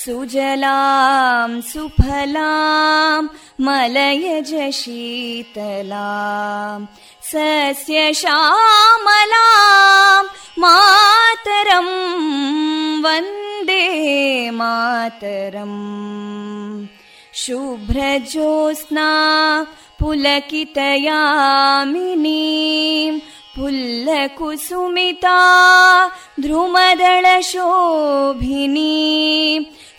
सुजलां सुफलां मलयज शीतलां सस्यश्यामलां मातरं वन्दे मातरम्। शुभ्रजोत्स्ना पुलकितयामिनीं पुल्लकुसुमिता ध्रुमदळशोभिनीं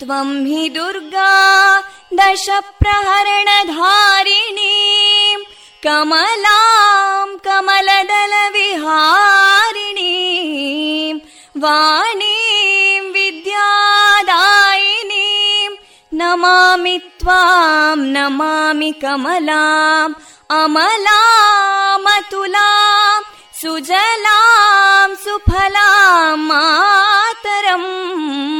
त्वं हि दुर्गा दश कमलाम् कमलां कमलदलविहारिणी। वाणी विद्यादायिनीं। नमामि त्वाम् नमामि कमलाम् अमलामतुलाम् सुजलाम् सुफलाम् मातरम्।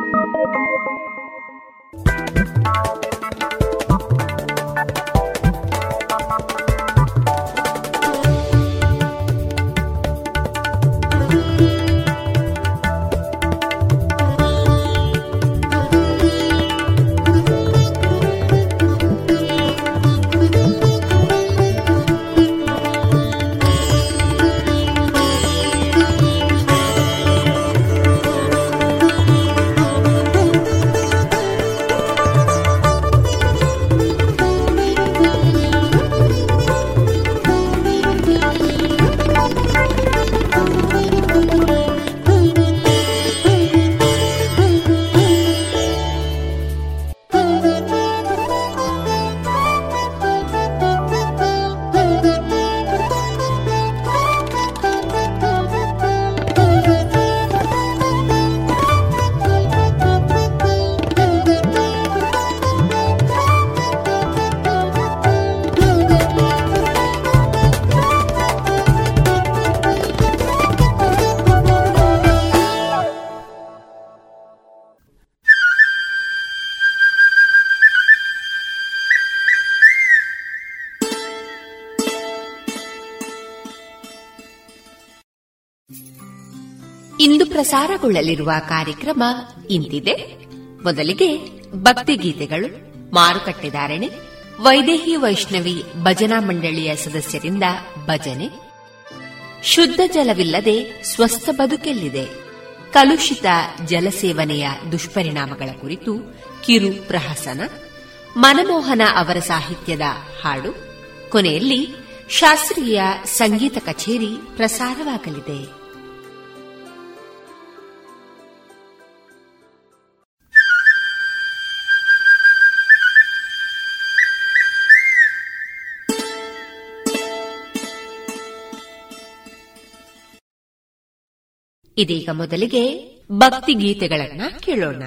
ಪ್ರಸಾರಗೊಳ್ಳಲಿರುವ ಕಾರ್ಯಕ್ರಮ ಇಂತಿದೆ. ಮೊದಲಿಗೆ ಭಕ್ತಿಗೀತೆಗಳು ಮಾರುಕಟ್ಟೆದಾರಣೆ ವೈದೇಹಿ ವೈಷ್ಣವಿ ಭಜನಾ ಮಂಡಳಿಯ ಸದಸ್ಯರಿಂದ ಭಜನೆ. ಶುದ್ಧ ಜಲವಿಲ್ಲದೆ ಸ್ವಸ್ಥ ಬದುಕೆಲ್ಲಿದೆ. ಕಲುಷಿತ ಜಲಸೇವನೆಯ ದುಷ್ಪರಿಣಾಮಗಳ ಕುರಿತು ಕಿರು ಪ್ರಹಸನ. ಮನಮೋಹನ ಅವರ ಸಾಹಿತ್ಯದ ಹಾಡು. ಕೊನೆಯಲ್ಲಿ ಶಾಸ್ತ್ರೀಯ ಸಂಗೀತ ಕಚೇರಿ ಪ್ರಸಾರವಾಗಲಿದೆ. ಇದೀಗ ಮೊದಲಿಗೆ ಭಕ್ತಿ ಗೀತೆಗಳನ್ನ ಕೇಳೋಣ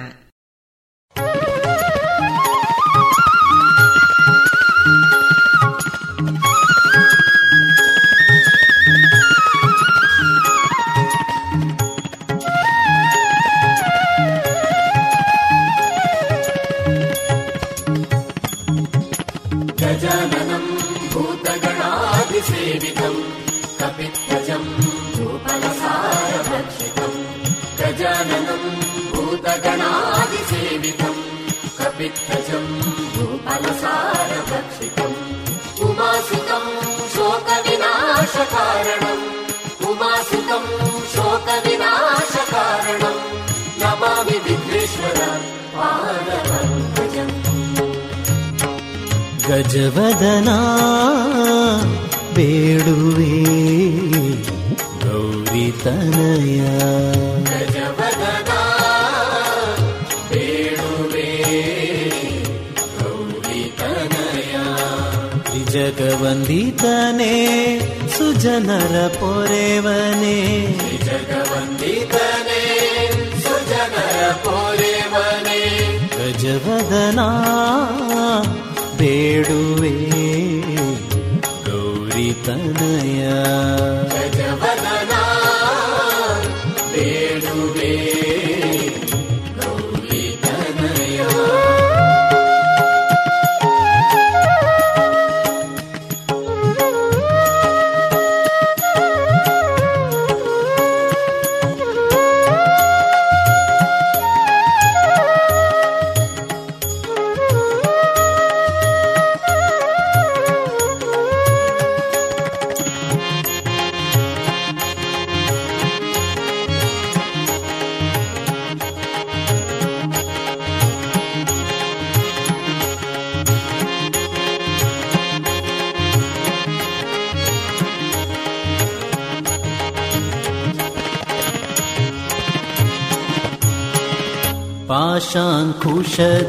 गजाननम् भूतगणादिसेवितम् दिग्गजम् भूपलसारभक्षितम् उमासुतम् शोकविनाशकारणम्। उमासुतम् शोकविनाशकारणम्। नमामि शोतविनाशकारणम् शोतविनाशकारणम् गजवदना बेडुवे गौरितनया ಜಗವಂದಿತನೇ ಸುಜನರ ಪೊರೆವನೇ. ಜಗವಂದಿತನೇ ಸುಜನರ ಪೊರೆವನೆ. ಗಜವದನ ಬೇಡುವೆ ಗೌರಿ ತನಯ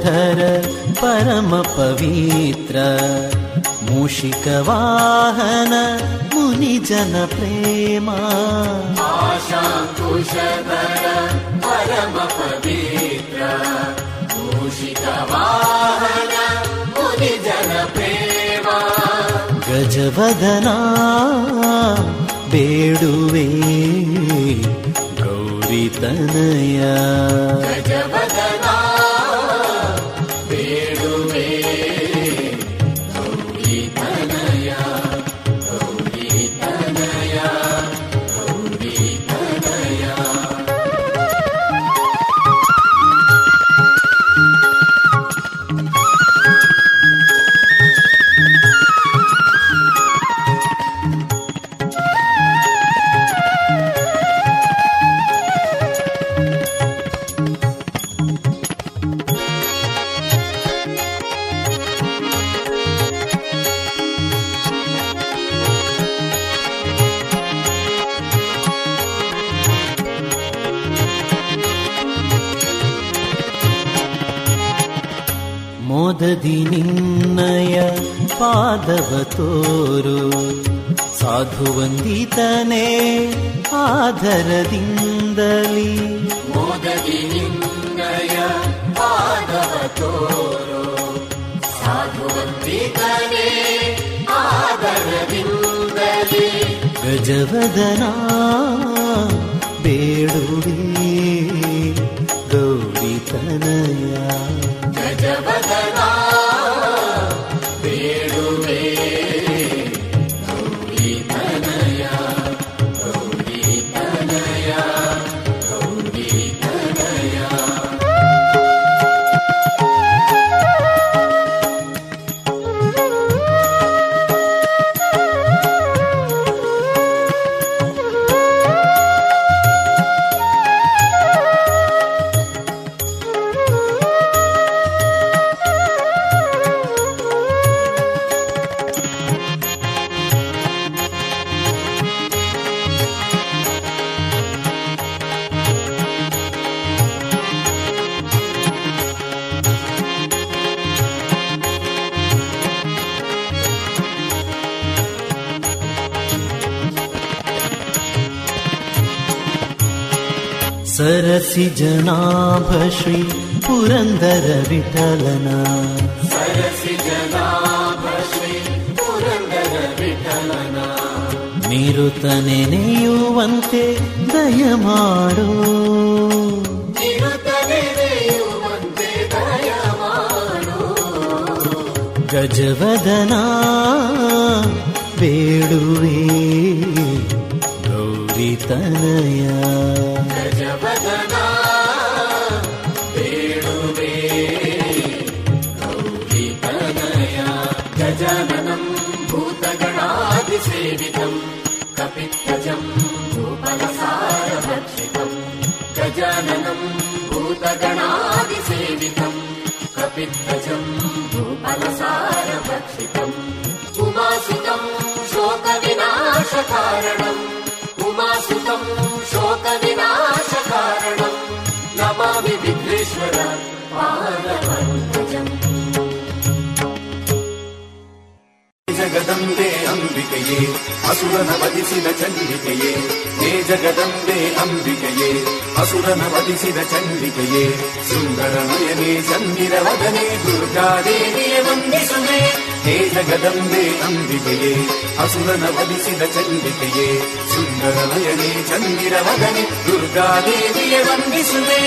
धर परमपवित्र मूषिकवाहन मुनिजनप्रेमाजनप्रेम गजवदना बेडुवे गौरितनय ಆಧರದಿಂದಲಿ ಮೋದದಿ ನಿನ್ನಯ ಪಾದವ ತೋರೋ ಸಾಧುವಂತಿಕನೇ ಆದರದಿಂದಲೇ. ಗಜವದನ ಬೇಡುವೆ. ಸರಸಿ ಜನಾಭ ಶ್ರೀ ಪುರಂದರ ವಿಠಲನ. ಸರಸಿ ಜನಾಭ ಶ್ರೀ ಪುರಂದರ ವಿಠಲನ ನಿರುತ ನೆನೆಯುವಂತೆ ದಯ ಮಾಡೋ ನಿರುತನೆಯುವಂತೆ ದಯ ಮಾಡು. ಗಜವದನ ಬೇಡುವೆ ಗೌರಿ ತನಯ. सेवितम् कपित्वजम् तु गजाननम् भूतगणादिसेवितम् कपित्वजम् तु उमासुतम् शोकविनाशकारणम् उमासुतम् ವಧಿಸಿದ ಚಂಡಿಕೆಯೇ, ಹೇ ಜಗದಂಬೆ ಅಂಬಿಕೆಯೇ ಅಸುರನ ವಧಿಸಿದ ಚಂಡಿಕೆಯೇ ಸುಂದರನಯನೇ ಚಂದಿರ ವದನೆ ದುರ್ಗಾದೇವಿಯ ವಂದಿಸುವೆ, ಹೇ ಜಗದಂಬೆ ಅಂಬಿಕೆಯೇ ಅಸುರನ ವಧಿಸಿದ ಚಂಡಿಕೆಯೇ ಸುಂದರನಯನೇ ಚಂದಿರ ವದನೆ ದುರ್ಗಾದೇವಿಯ ವಂದಿಸುವೆ.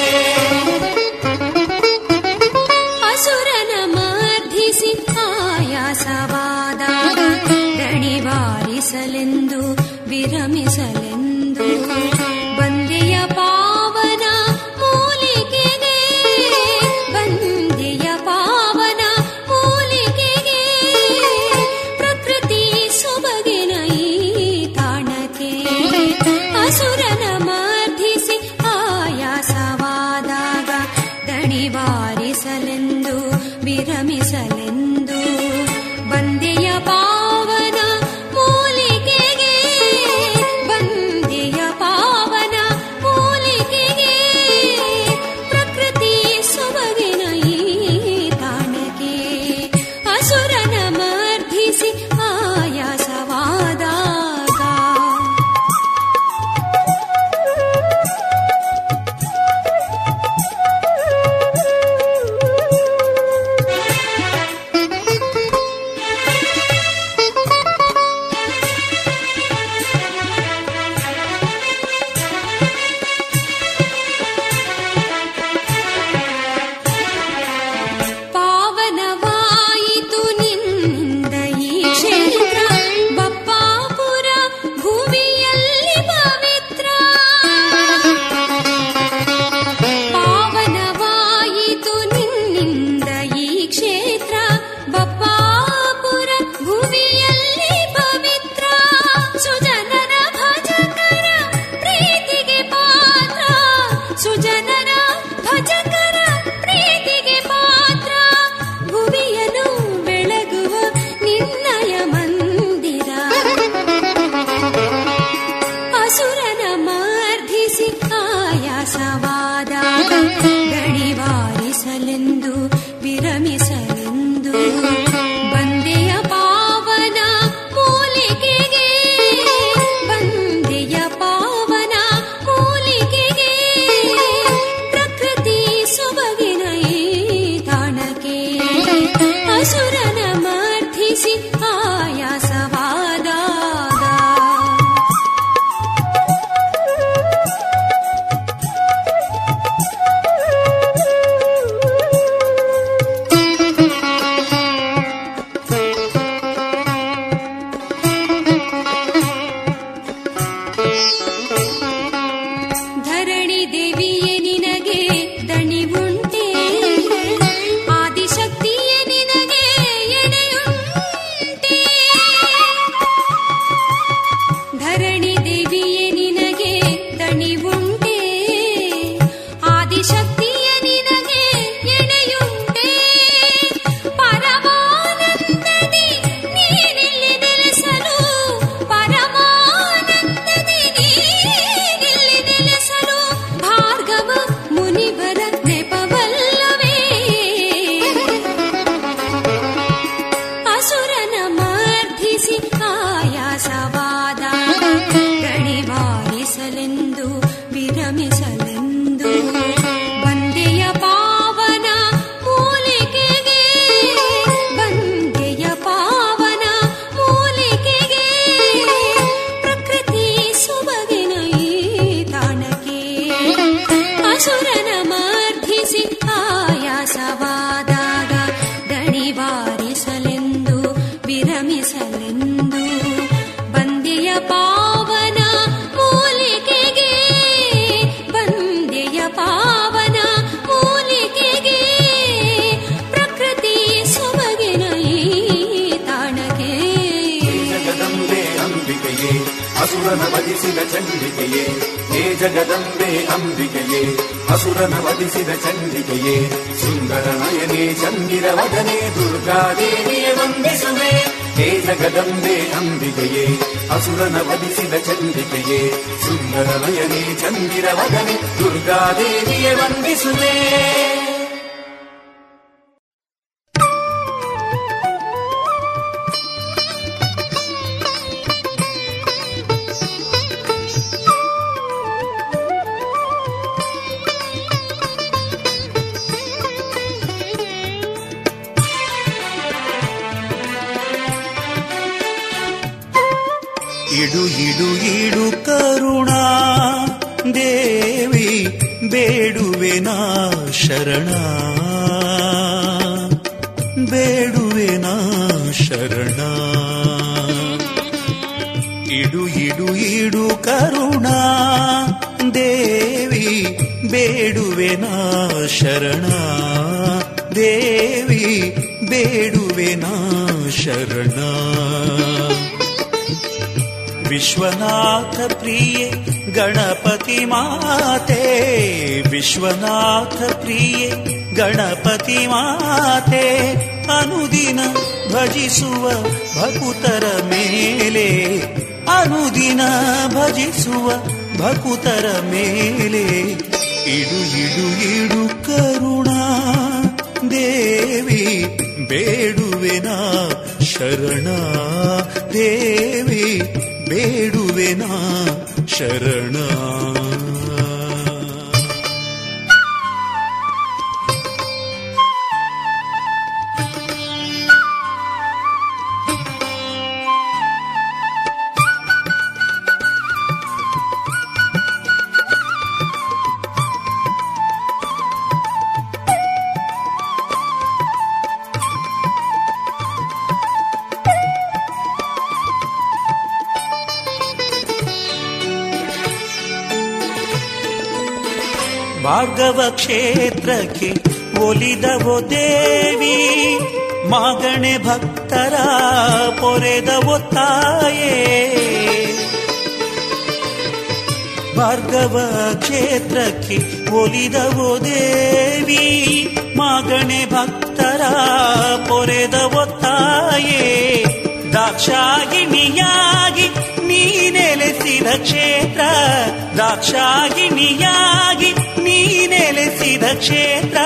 ಶರಣ. ದೇವಿ ಬೇಡುವೆ ನಾ ಶರಣ. ವಿಶ್ವನಾಥ ಪ್ರಿಯೆ, ಗಣಪತಿ ಮಾತೆ. ವಿಶ್ವನಾಥ ಪ್ರಿಯೆ, ಗಣಪತಿ ಮಾತೆ. ಅನುದಿನ ಭಜಿಸುವ ಭಕುತರ ಮೇಲೆ. ಅನುದಿನ ಭಜಿಸುವ ಭಕುತರ ಮೇಲೆ. ಇಡು ಇಡು ಇಡು ಕರುಣಾ. ದೇವಿ ಬೇಡುವೆನ ಶರಣ. ದೇವಿ ಬೇಡುವೆನ ಶರಣ. ಭಾರ್ಗವ ಕ್ಷೇತ್ರಕ್ಕೆ ಒಲಿದವೋ ದೇವಿ, ಮಾಗಣೆ ಭಕ್ತರ ಪೊರೆದವೋ ತಾಯೇ. ಭಾರ್ಗವ ಕ್ಷೇತ್ರಕ್ಕೆ ಒಲಿದವೋ ದೇವಿ, ಮಾಗಣೆ ಭಕ್ತರ ಪೊರೆದವೋ ತಾಯೇ. ದಾಕ್ಷಾಯಿಣಿಯಾಗಿ ನೀ ನೆಲೆಸಿದ ಕ್ಷೇತ್ರ ದಾಕ್ಷಾಯಿಣಿಯಾಗಿ ನೆಲೆಸಿದ ಕ್ಷೇತ್ರ,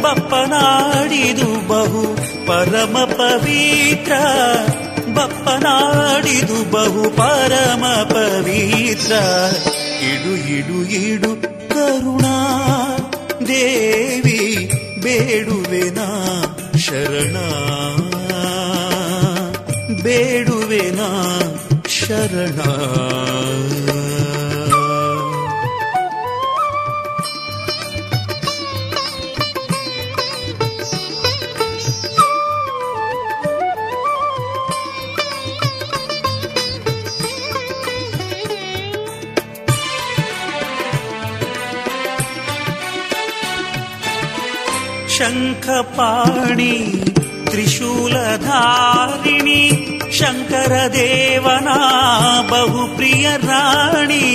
ಬಪ್ಪನಾಡಿದು ಬಹು ಪರಮ ಪವಿತ್ರ. ಬಪ್ಪನಾಡಿದು ಬಹು ಪರಮ ಪವಿತ್ರ. ಇಡು ಇಡು ಇಡು ಕರುಣಾ, ದೇವಿ ಬೇಡುವೆನ ಶರಣ. ಬೇಡುವೆನ ಶರಣ. ಶಂಖಪಾಣಿ ತ್ರಿಶೂಲಧಾರಿಣಿ ಶಂಕರ ದೇವನ ಬಹುಪ್ರಿಯ ರಾಣಿ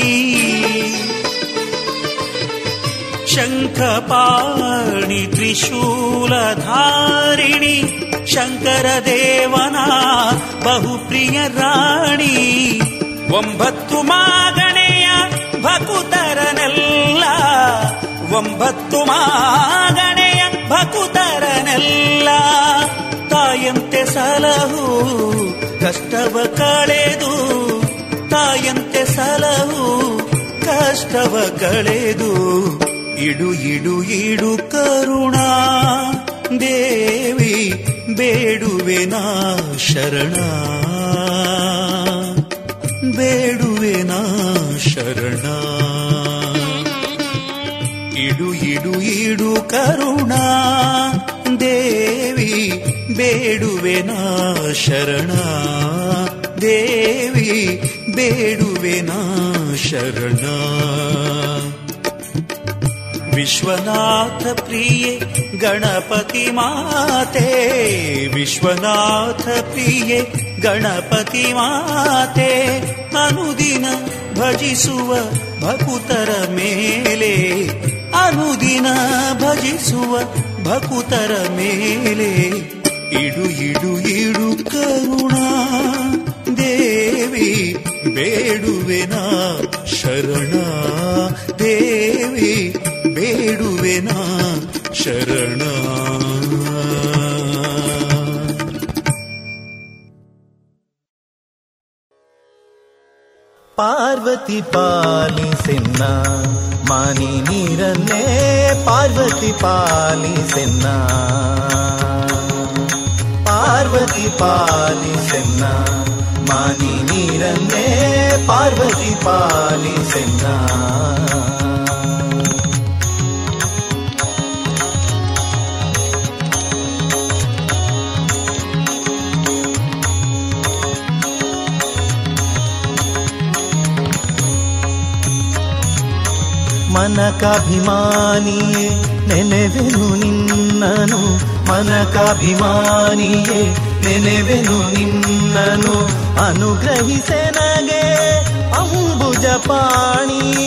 ಶಂಖಪಾಣಿ ತ್ರಿಶೂಲಧಾರಿಣಿ ಶಂಕರ ದೇವನ ಬಹುಪ್ರಿಯ ರಾಣಿ ಒಂಬತ್ತು ಮಾಗಣೆಯ ಭಕುತರನೆಲ್ಲ ಒಂಬತ್ತು ಮಾಗಣೆಯ ಭಕುತರನೆಲ್ಲ ತಾಯಂತೆ ಸಲಹು, ಕಷ್ಟವ ಕಳೆದು, ತಾಯಂತೆ ಸಲಹು, ಕಷ್ಟವ ಕಳೆದು, ಇಡು ಇಡು ಇಡು ಕರುಣಾ, ದೇವಿ ಬೇಡುವೆನಾ ಶರಣ ನಾ ಶರಣ. ಇಡು ಇಡು ಇಡು ಕರುಣಾ. ದೇವಿ ಬೇಡುವೆನ ಶರಣ. ದೇವಿ ಬೇಡುವೆನ ಶರಣ. ವಿಶ್ವನಾಥ ಪ್ರಿಯೆ, ಗಣಪತಿ ಮಾತೆ. ವಿಶ್ವನಾಥ ಪ್ರಿಯೆ, ಗಣಪತಿ ಮಾತೆ. ಅನುದಿನ ಭಜಿಸುವ ಭಕುತರ ಮೇಲೆ ಅನುದಿನ ಭಜಿಸುವ ಭಕುತರ ಮೇಲೆ ಇಡು ಇಡು ಇಡು ಕರುಣಾ ದೇವಿ ಬೇಡುವೆನ ಶರಣ ದೇವಿ ಬೇಡುವೆನ ಶರಣ ಪಾರ್ವತಿ ಪಾಲಿಸೆನ್ನ ಮಾನಿ ನೀರನ್ನೇ ಪಾರ್ವತಿ ಪಾಲಿಸೆನ್ನ ಪಾರ್ವತಿ ಪಾಲಿಸೆನ್ನ ಮಾನಿ ನೀರನ್ನೇ ಪಾರ್ವತಿ ಪಾಲಿಸೆನ್ನ ಮನಕಾಭಿಮಾನಿಯೇ ನೆನೆವೆನು ನಿನ್ನನು. ಮನಕಾಭಿಮಾನಿಯೇ ನೆನೆವೆನು ನಿನ್ನನು. ಅನುಗ್ರಹಿಸೆನಗೆ ಅಂಬುಜ ಪಾಣಿ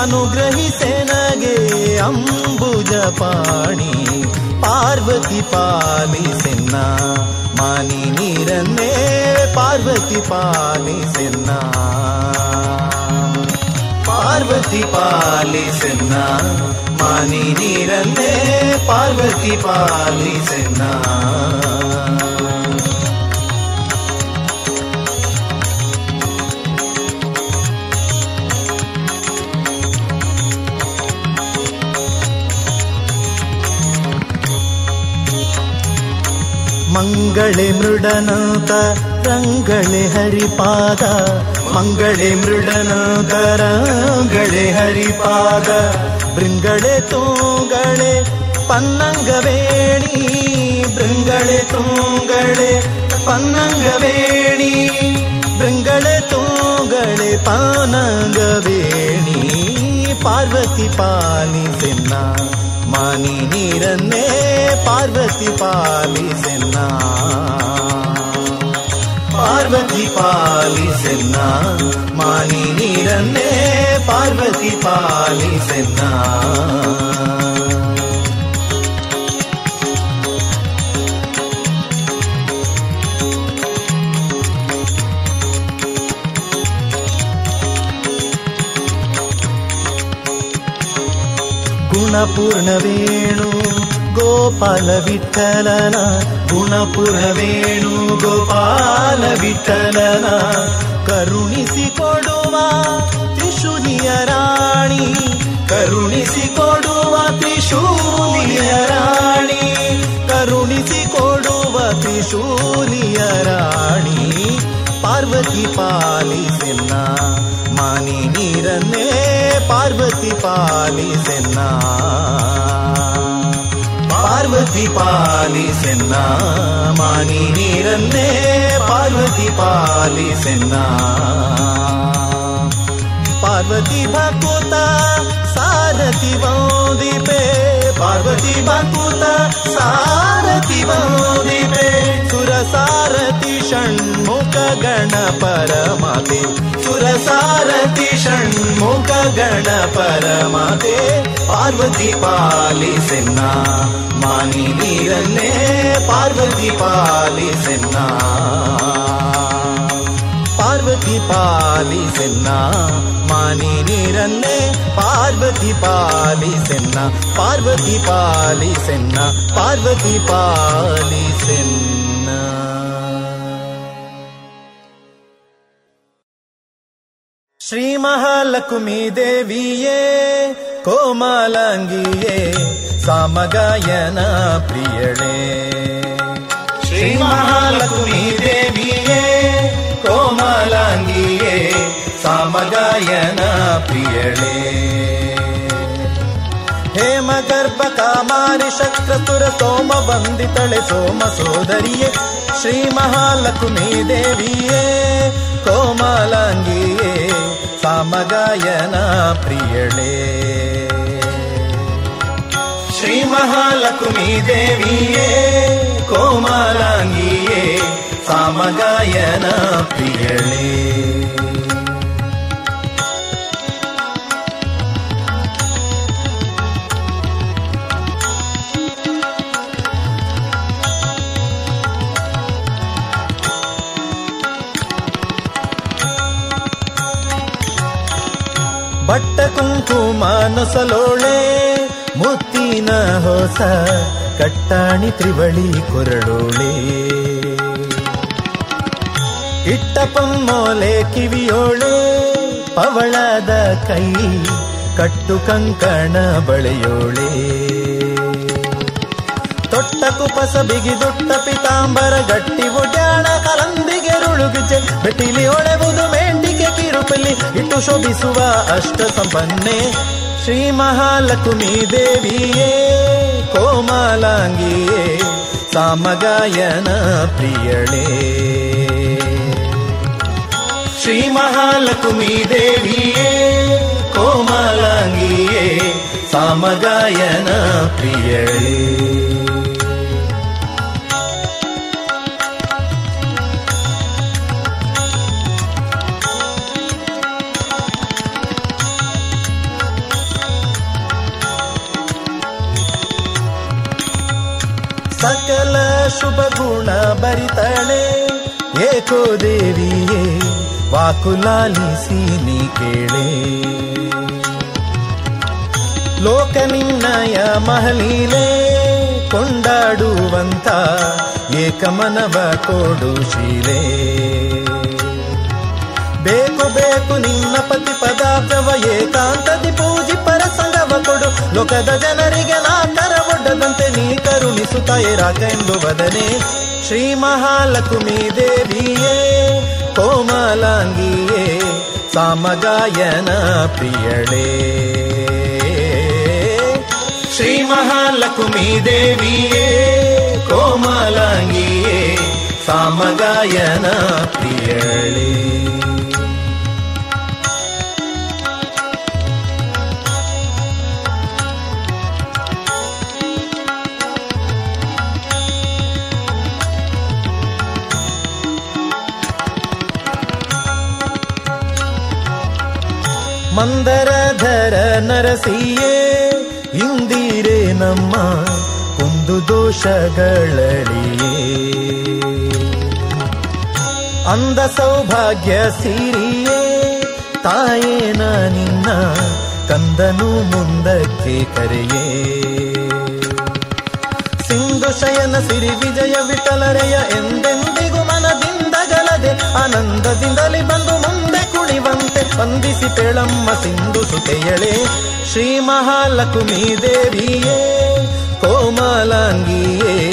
ಅನುಗ್ರಹಿಸೆನಗೆ ಅಂಬುಜ పార్వతి పాలి సెన్న మాని నీరన్నే పార్వతి పాలి సెన్న పార్వతి పాలి సెన్న మాని నీరన్నే పార్వతి పాలి సెన్నా ಮಂಗಳೆ ಮೃಡನಾಥ ರಂಗಳೆ ಹರಿಪಾದ ಮಂಗಳೆ ಮೃಡನಾಥ ರಂಗಳೆ ಹರಿಪಾದ ಬೃಂಗಳೆ ತೂಗಳೆ ಪನ್ನಂಗವೇಣಿ ಬೃಂಗಳೆ ತೂಗಳೆ ಪನ್ನಂಗವೇಣಿ ಬೃಂಗಳೆ ತೂಗಳೆ ಪಾನಂಗವೇಣಿ ಪಾರ್ವತಿ ಪಾಲಿಸೆನ್ನ ಮಾನಿ మణి నిరన్నే పార్వతి పాలిసెన్నా పార్వతి పాలిసెన్నా మణి నిరన్నే పార్వతి పాలిసెన్నా ವೇಣು ಗೋಪಾಲ ವಿಠಲನ ಗುಣಪೂರ್ಣ ವೇಣು ಗೋಪಾಲ ವಿಠಲನ ಕರುಣಿಸಿ ಕೊಡುವ ತ್ರಿಶೂಲಿಯ ರಾಣಿ ಕರುಣಿಸಿ ಕೊಡುವ ತ್ರಿಶೂಲಿಯ ರಾಣಿ. ಕರುಣಿಸಿ ಕೊಡುವ ತ್ರಿಶೂಲಿಯ పార్వతి పాలిసెన్న మణి నీరన్నే పార్వతి పాలిసెన్న పార్వతి పాలిసెన్న మణి నీరన్నే పార్వతి పాలిసెన్న పార్వతి భకుత సారథి వందిపే పార్వతి భకుత సారథి వంది गण परमाते सुरसारति षण्मुख गण परमाते पार्वती पालिसेन्ना मानि नीरन्ने पार्वती पालिसेन्ना पार्वती पालिसेन्ना मानि नीरन्ने பார்வதி பாலி சென்னா பார்வதி பாலி சென்னா பார்வதி பாலி சென்னா ಶ್ರೀ ಮಹಾಲಕ್ಷ್ಮೀ ದೇವಿಯೇ ಕೋಮಲಾಂಗಿಯೇ, ಸಾಮಗಾಯನ ಪ್ರಿಯಳೇ. ಶ್ರೀ ಮಹಾಲಕ್ಷ್ಮೀ ದೇವಿಯೇ ಕೋಮಲಾಂಗಿಯೇ, ಸಾಮಗಾಯನ ಪ್ರಿಯಳೇ. ಹೇಮ ಗರ್ಭ ಕಾಮಾರಿ ಶಕ್ರತುರ ಸೋಮ ವಂದಿತಳೆ ಸೋಮ ಸೋದರಿಯೇ ಶ್ರೀ ಮಹಾಲಕ್ಷ್ಮೀ ದೇವಿಯೇ ಕೋಮಲಾಂಗಿಯೇ ಸಾಮಗಾಯನ ಪ್ರಿಯಳೇ. ಶ್ರೀ ಮಹಾಲಕ್ಷ್ಮೀ ದೇವಿಯೇ ಕೋಮಲಾಂಗಿಯೇ ಸಾಮಗಾಯನ ಪ್ರಿಯಳೇ. ಬಟ್ಟ ಕುಂಕುಮ ಮುತ್ತಿನ ಹೊಸ ಕಟ್ಟಾಣಿ ತ್ರಿವಳಿ ಕೊರಳೋಳೆ ಇಟ್ಟ ಪೊಮ್ಮೋಲೆ ಕಿವಿಯೋಳೆ, ಪವಳದ ಕೈ ಕಟ್ಟು ಕಂಕಣ ಬಳೆಯೋಳೆ. ತೊಟ್ಟ ಕುಪಸ ಬಿಗಿ ದೊಟ್ಟ ಪಿತಾಂಬರ ಗಟ್ಟಿ ಉಡ್ಯಾಣ ಕಲಂದಿಗೆ ರುಳುಗಿಜೆ, ಬೆಟ್ಟಿಲಿ ಕಿರುಪಲಿ ಇಟ್ಟು ಶೋಭಿಸುವ ಅಷ್ಟ ಸಂಪನ್ನೆ ಶ್ರೀ ಮಹಾಲಕ್ಷ್ಮೀ ದೇವಿಯೇ, ಕೋಮಲಾಂಗಿಯೇ, ಸಾಮಗಾಯನ ಪ್ರಿಯಳೇ. ಶ್ರೀ ಮಹಾಲಕ್ಷ್ಮೀ ದೇವಿಯೇ, ಕೋಮಲಾಂಗಿಯೇ, ಸಾಮಗಾಯನ ಪ್ರಿಯಳೇ. ಬರಿತಳೆ ಏಕೋ ದೇವಿಯೇ ವಾಕುಲಾಲಿಸಿ ನೀ ಕೇಳೆ. ಲೋಕ ನಿನ್ನಯ ಮಹಲೀಲೆ, ಕೊಂಡಾಡುವಂತ ಏಕಮನವ ಕೊಡು ಶೀಲೆ. ಬೇಕು ಬೇಕು, ನಿನ್ನ ಪತಿ ಪದಾರ್ಥವ ಏಕಾಂತದಿ ಪೂಜಿ ಪರಸಂಗವ ಕೊಡು. ಲೋಕದ ಜನರಿಗೆ ನಾ ಒಡ್ಡದಂತೆ ನೀ ಕರುಣಿಸು ರಾಕ ಎಂದು ವದನೆ. ಶ್ರೀ ಮಹಾಲಕ್ಷ್ಮೀ ದೇವಿಯೇ ಕೋಮಲಾಂಗಿಯೇ, ಸಾಮಗಾಯನ ಪ್ರಿಯಳೇ. ಶ್ರೀ ಮಹಾಲಕ್ಷ್ಮೀ ದೇವಿಯೇ ಕೋಮಲಾಂಗಿಯೇ, ಸಾಮಗಾಯನ ಪ್ರಿಯಳೇ. ಮಂದರಧರ ನರಸಿಯೇ, ಇಂದಿರೆ ನಮ್ಮ ಕುಂದು ದೋಷಗಳಳಿಯೇ ಅಂದ ಸೌಭಾಗ್ಯ ಸಿರಿಯೇ, ತಾಯೇನ ನಿನ್ನ ಕಂದನು ಮುಂದಕ್ಕೆ ಕರೆಯೇ. ಸಿಂಧು ಶಯನ ಸಿರಿ ವಿಜಯ ವಿಠಲರೆಯ ಎಂದೆಂದಿಗೂ ಮನದಿಂದಗಳದೆ ಆನಂದದಿಂದಲೇ ಬಂದು ಮುಂದೆ ಸ್ಪಂದಿಸಿ ಪೇಳಮ್ಮ ಸಿಂಧು ಸುತೆಯಳೆ ಶ್ರೀ ಮಹಾಲಕ್ಷ್ಮೀ ದೇವಿಯೇ ಕೋಮಲಾಂಗಿಯೇ,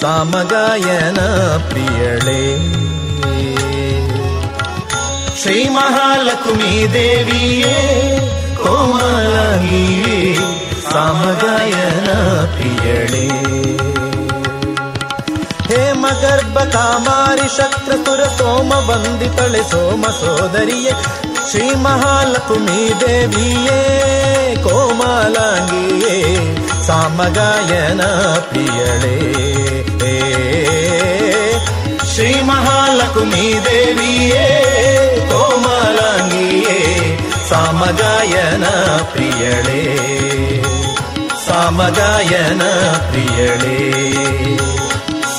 ಸಾಮಗಾಯನ ಪ್ರಿಯಳೆ. ಶ್ರೀ ಮಹಾಲಕ್ಷ್ಮೀ ದೇವಿಯೇ ಕೋಮಲಾಂಗಿಯೇ, ಸಾಮಗಾಯನ ಪ್ರಿಯಳೇ. ಗರ್ಭ ಕಾಮಾರಿ ಶಕ್ರತುರ ಸೋಮ ವಂದಿತಳೆ ಸೋಮ ಸೋದರಿಯೇ ಶ್ರೀ ಮಹಾಲಕ್ಷ್ಮೀ ದೇವಿಯೇ ಕೋಮಲಾಂಗಿಯೇ, ಸಾಮಗಾಯನ ಪ್ರಿಯಳೇ. ಶ್ರೀ ಮಹಾಲಕ್ಷ್ಮೀ ದೇವಿಯೇ ಕೋಮಲಾಂಗಿಯೇ, ಸಾಮಗಾಯನ ಪ್ರಿಯಳೇ. ಸಾಮಗಾಯನ ಪ್ರಿಯಳೇ.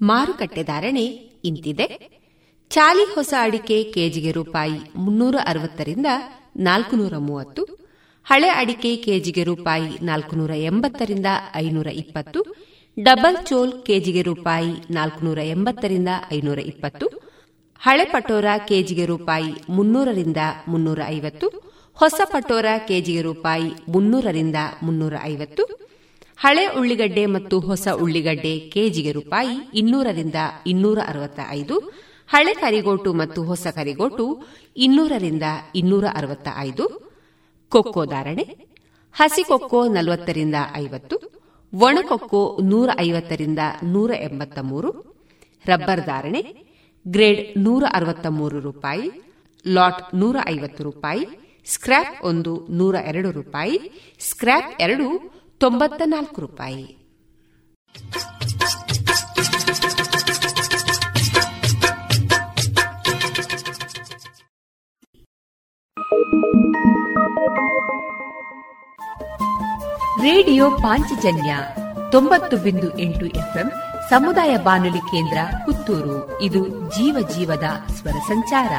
ಮಾರುಕಟ್ಟೆ ಧಾರಣೆ ಇಂತಿದೆ. ಚಾಲಿ ಹೊಸ ಅಡಿಕೆ ಕೆಜಿಗೆ ರೂಪಾಯಿ ಮುನ್ನೂರ ಅರವತ್ತರಿಂದ ನಾಲ್ಕುನೂರ ಮೂವತ್ತು ಹಳೆ ಅಡಿಕೆ ಕೆಜಿಗೆ ರೂಪಾಯಿ ನಾಲ್ಕುನೂರ ಎಂಬತ್ತರಿಂದ ಐನೂರ ಇಪ್ಪತ್ತು ಡಬಲ್ ಚೋಲ್ ಕೆಜಿಗೆ ರೂಪಾಯಿ ನಾಲ್ಕುನೂರ ಎಂಬತ್ತರಿಂದ ಐನೂರ ಇಪ್ಪತ್ತು ಹಳೆ ಪಟೋರಾ ಕೆಜಿಗೆ ರೂಪಾಯಿ ಮುನ್ನೂರರಿಂದ ಮುನ್ನೂರ ಐವತ್ತು ಹೊಸ ಪಟೋರಾ ಕೆಜಿಗೆ ರೂಪಾಯಿ ಮುನ್ನೂರರಿಂದ ಮುನ್ನೂರ ಐವತ್ತು ಹಳೆ ಉಳ್ಳಿಗಡ್ಡೆ ಮತ್ತು ಹೊಸ ಉಳ್ಳಿಗಡ್ಡೆ ಕೆಜಿಗೆ ರೂಪಾಯಿ ಇನ್ನೂರರಿಂದ ಇನ್ನೂರ ಅರವತ್ತ ಐದು ಹಳೆ ಕರಿಗೋಟು ಮತ್ತು ಹೊಸ ಕರಿಗೋಟು ಇನ್ನೂರರಿಂದ ಇನ್ನೂರ ಅರವತ್ತ ಐದು ಕೊಕ್ಕೋ ಧಾರಣೆ, ಹಸಿ ಕೊಕ್ಕೋ ನಲವತ್ತರಿಂದ ಐವತ್ತು ಒಣಕೊಕ್ಕೋ ನೂರ ಐವತ್ತರಿಂದ ನೂರ ಎಂಬತ್ತ ಮೂರು ರಬ್ಬರ್ ಧಾರಣೆ ಗ್ರೇಡ್ ನೂರ ಅರವತ್ತ ಮೂರು ರೂಪಾಯಿ ಲಾಟ್ ನೂರ ಐವತ್ತು ರೂಪಾಯಿ ಸ್ಕ್ರ್ಯಾಪ್ ಒಂದು ನೂರ ಎರಡು ರೂಪಾಯಿ ಸ್ಕ್ರ್ಯಾಪ್ ಎರಡು ತೊಂಬತ್ತ ನಾಲ್ಕು ರೂಪಾಯಿ. ರೇಡಿಯೋ ಪಾಂಚಜನ್ಯ ತೊಂಬತ್ತು ಬಿಂದು ಎಂಟು ಎಫ್ಎಂ ಸಮುದಾಯ ಬಾನುಲಿ ಕೇಂದ್ರ ಪುತ್ತೂರು. ಇದು ಜೀವ ಜೀವದ ಸ್ವರ ಸಂಚಾರ.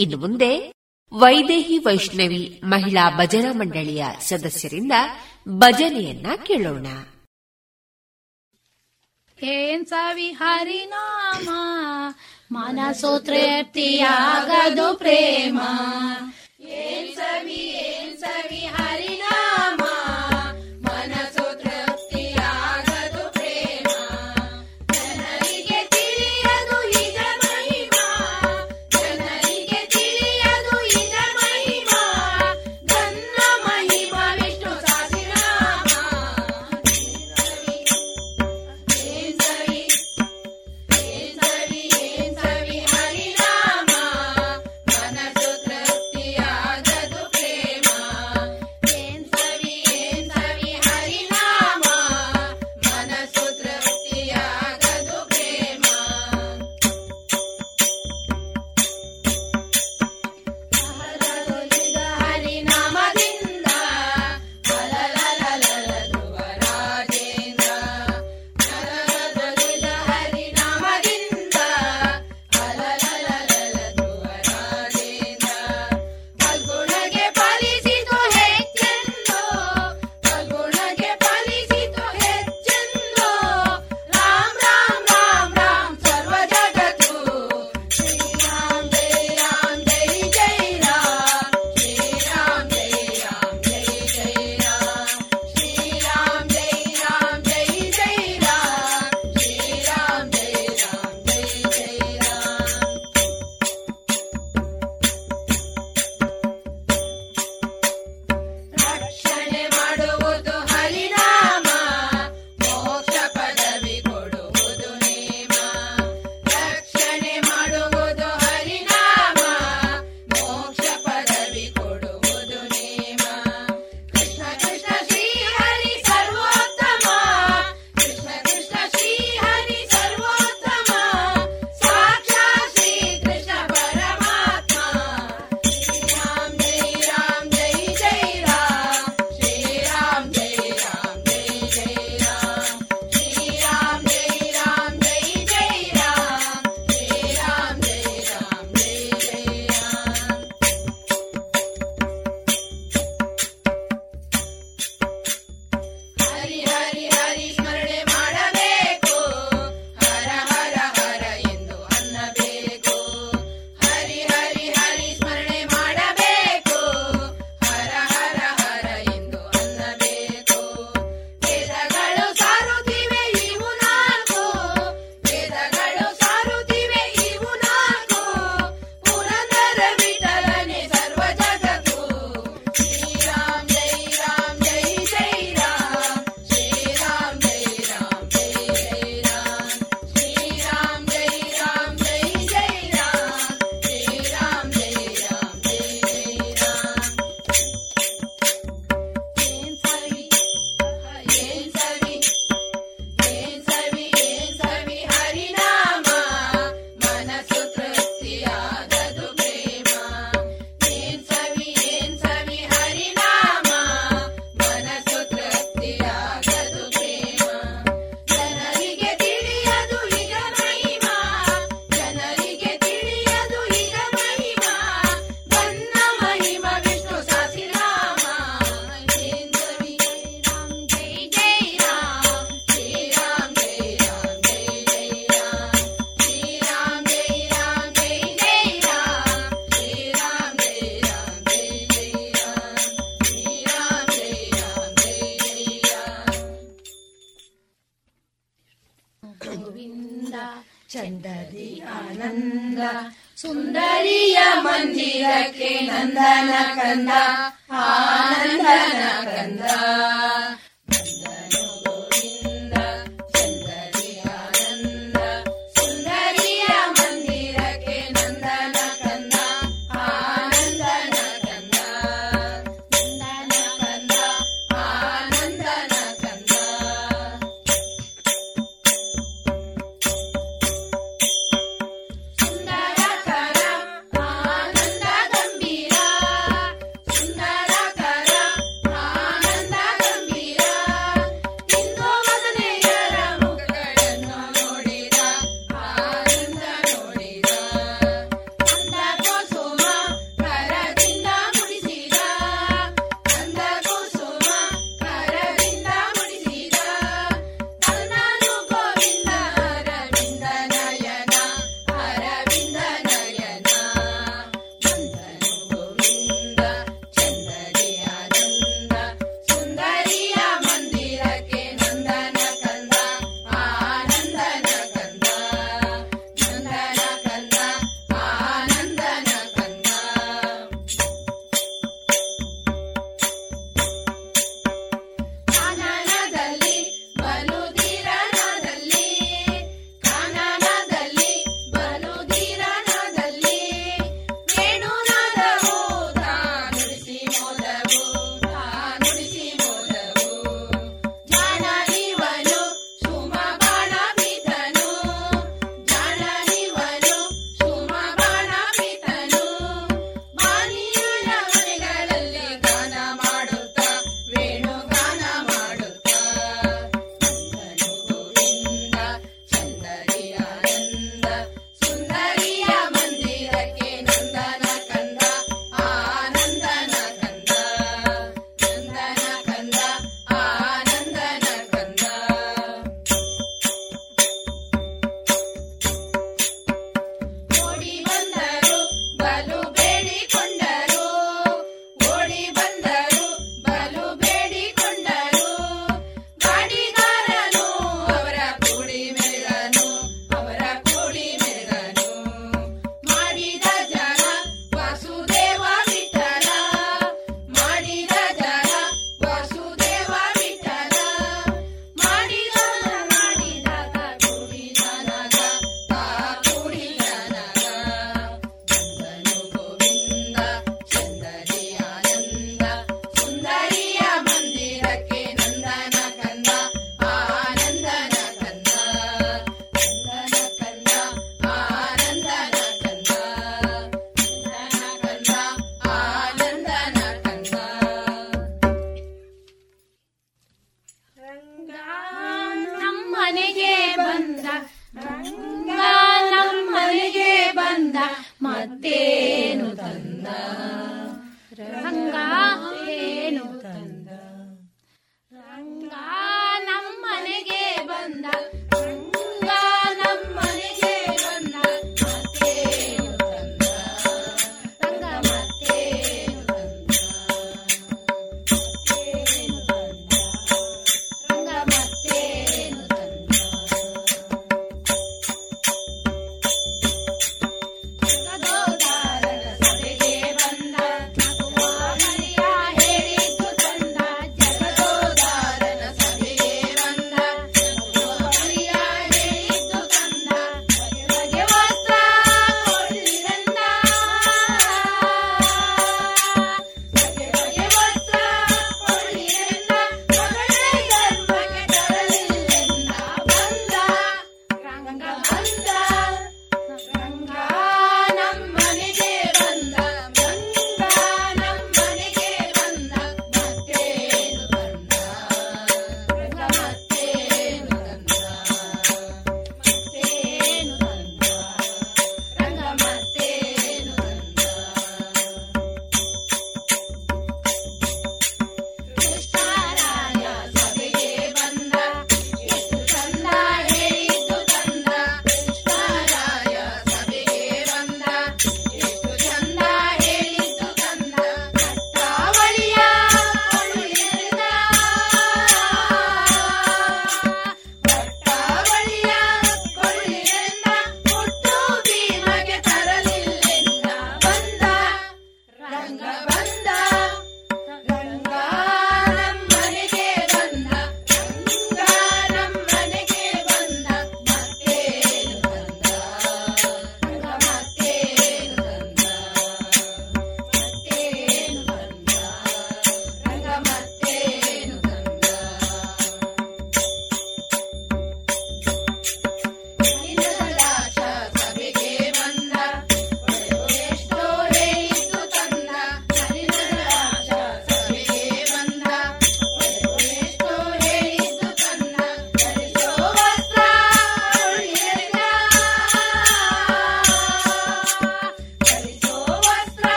ಇನ್ನು ಮುಂದೆ ವೈದೇಹಿ ವೈಷ್ಣವಿ ಮಹಿಳಾ ಭಜನಾ ಮಂಡಳಿಯ ಸದಸ್ಯರಿಂದ ಭಜನೆಯನ್ನ ಕೇಳೋಣ. ಹರಿನಾಮ ಮನಸೋ ತೃಪ್ತಿಯಾಗದು ಪ್ರೇಮ. ಚಂದದಿ ಆನಂದ ಸುಂದರಿಯ ಮಂದಿರಕ್ಕೆ ನಂದನ ಕಂದ ಆನಂದನ ಕಂದ.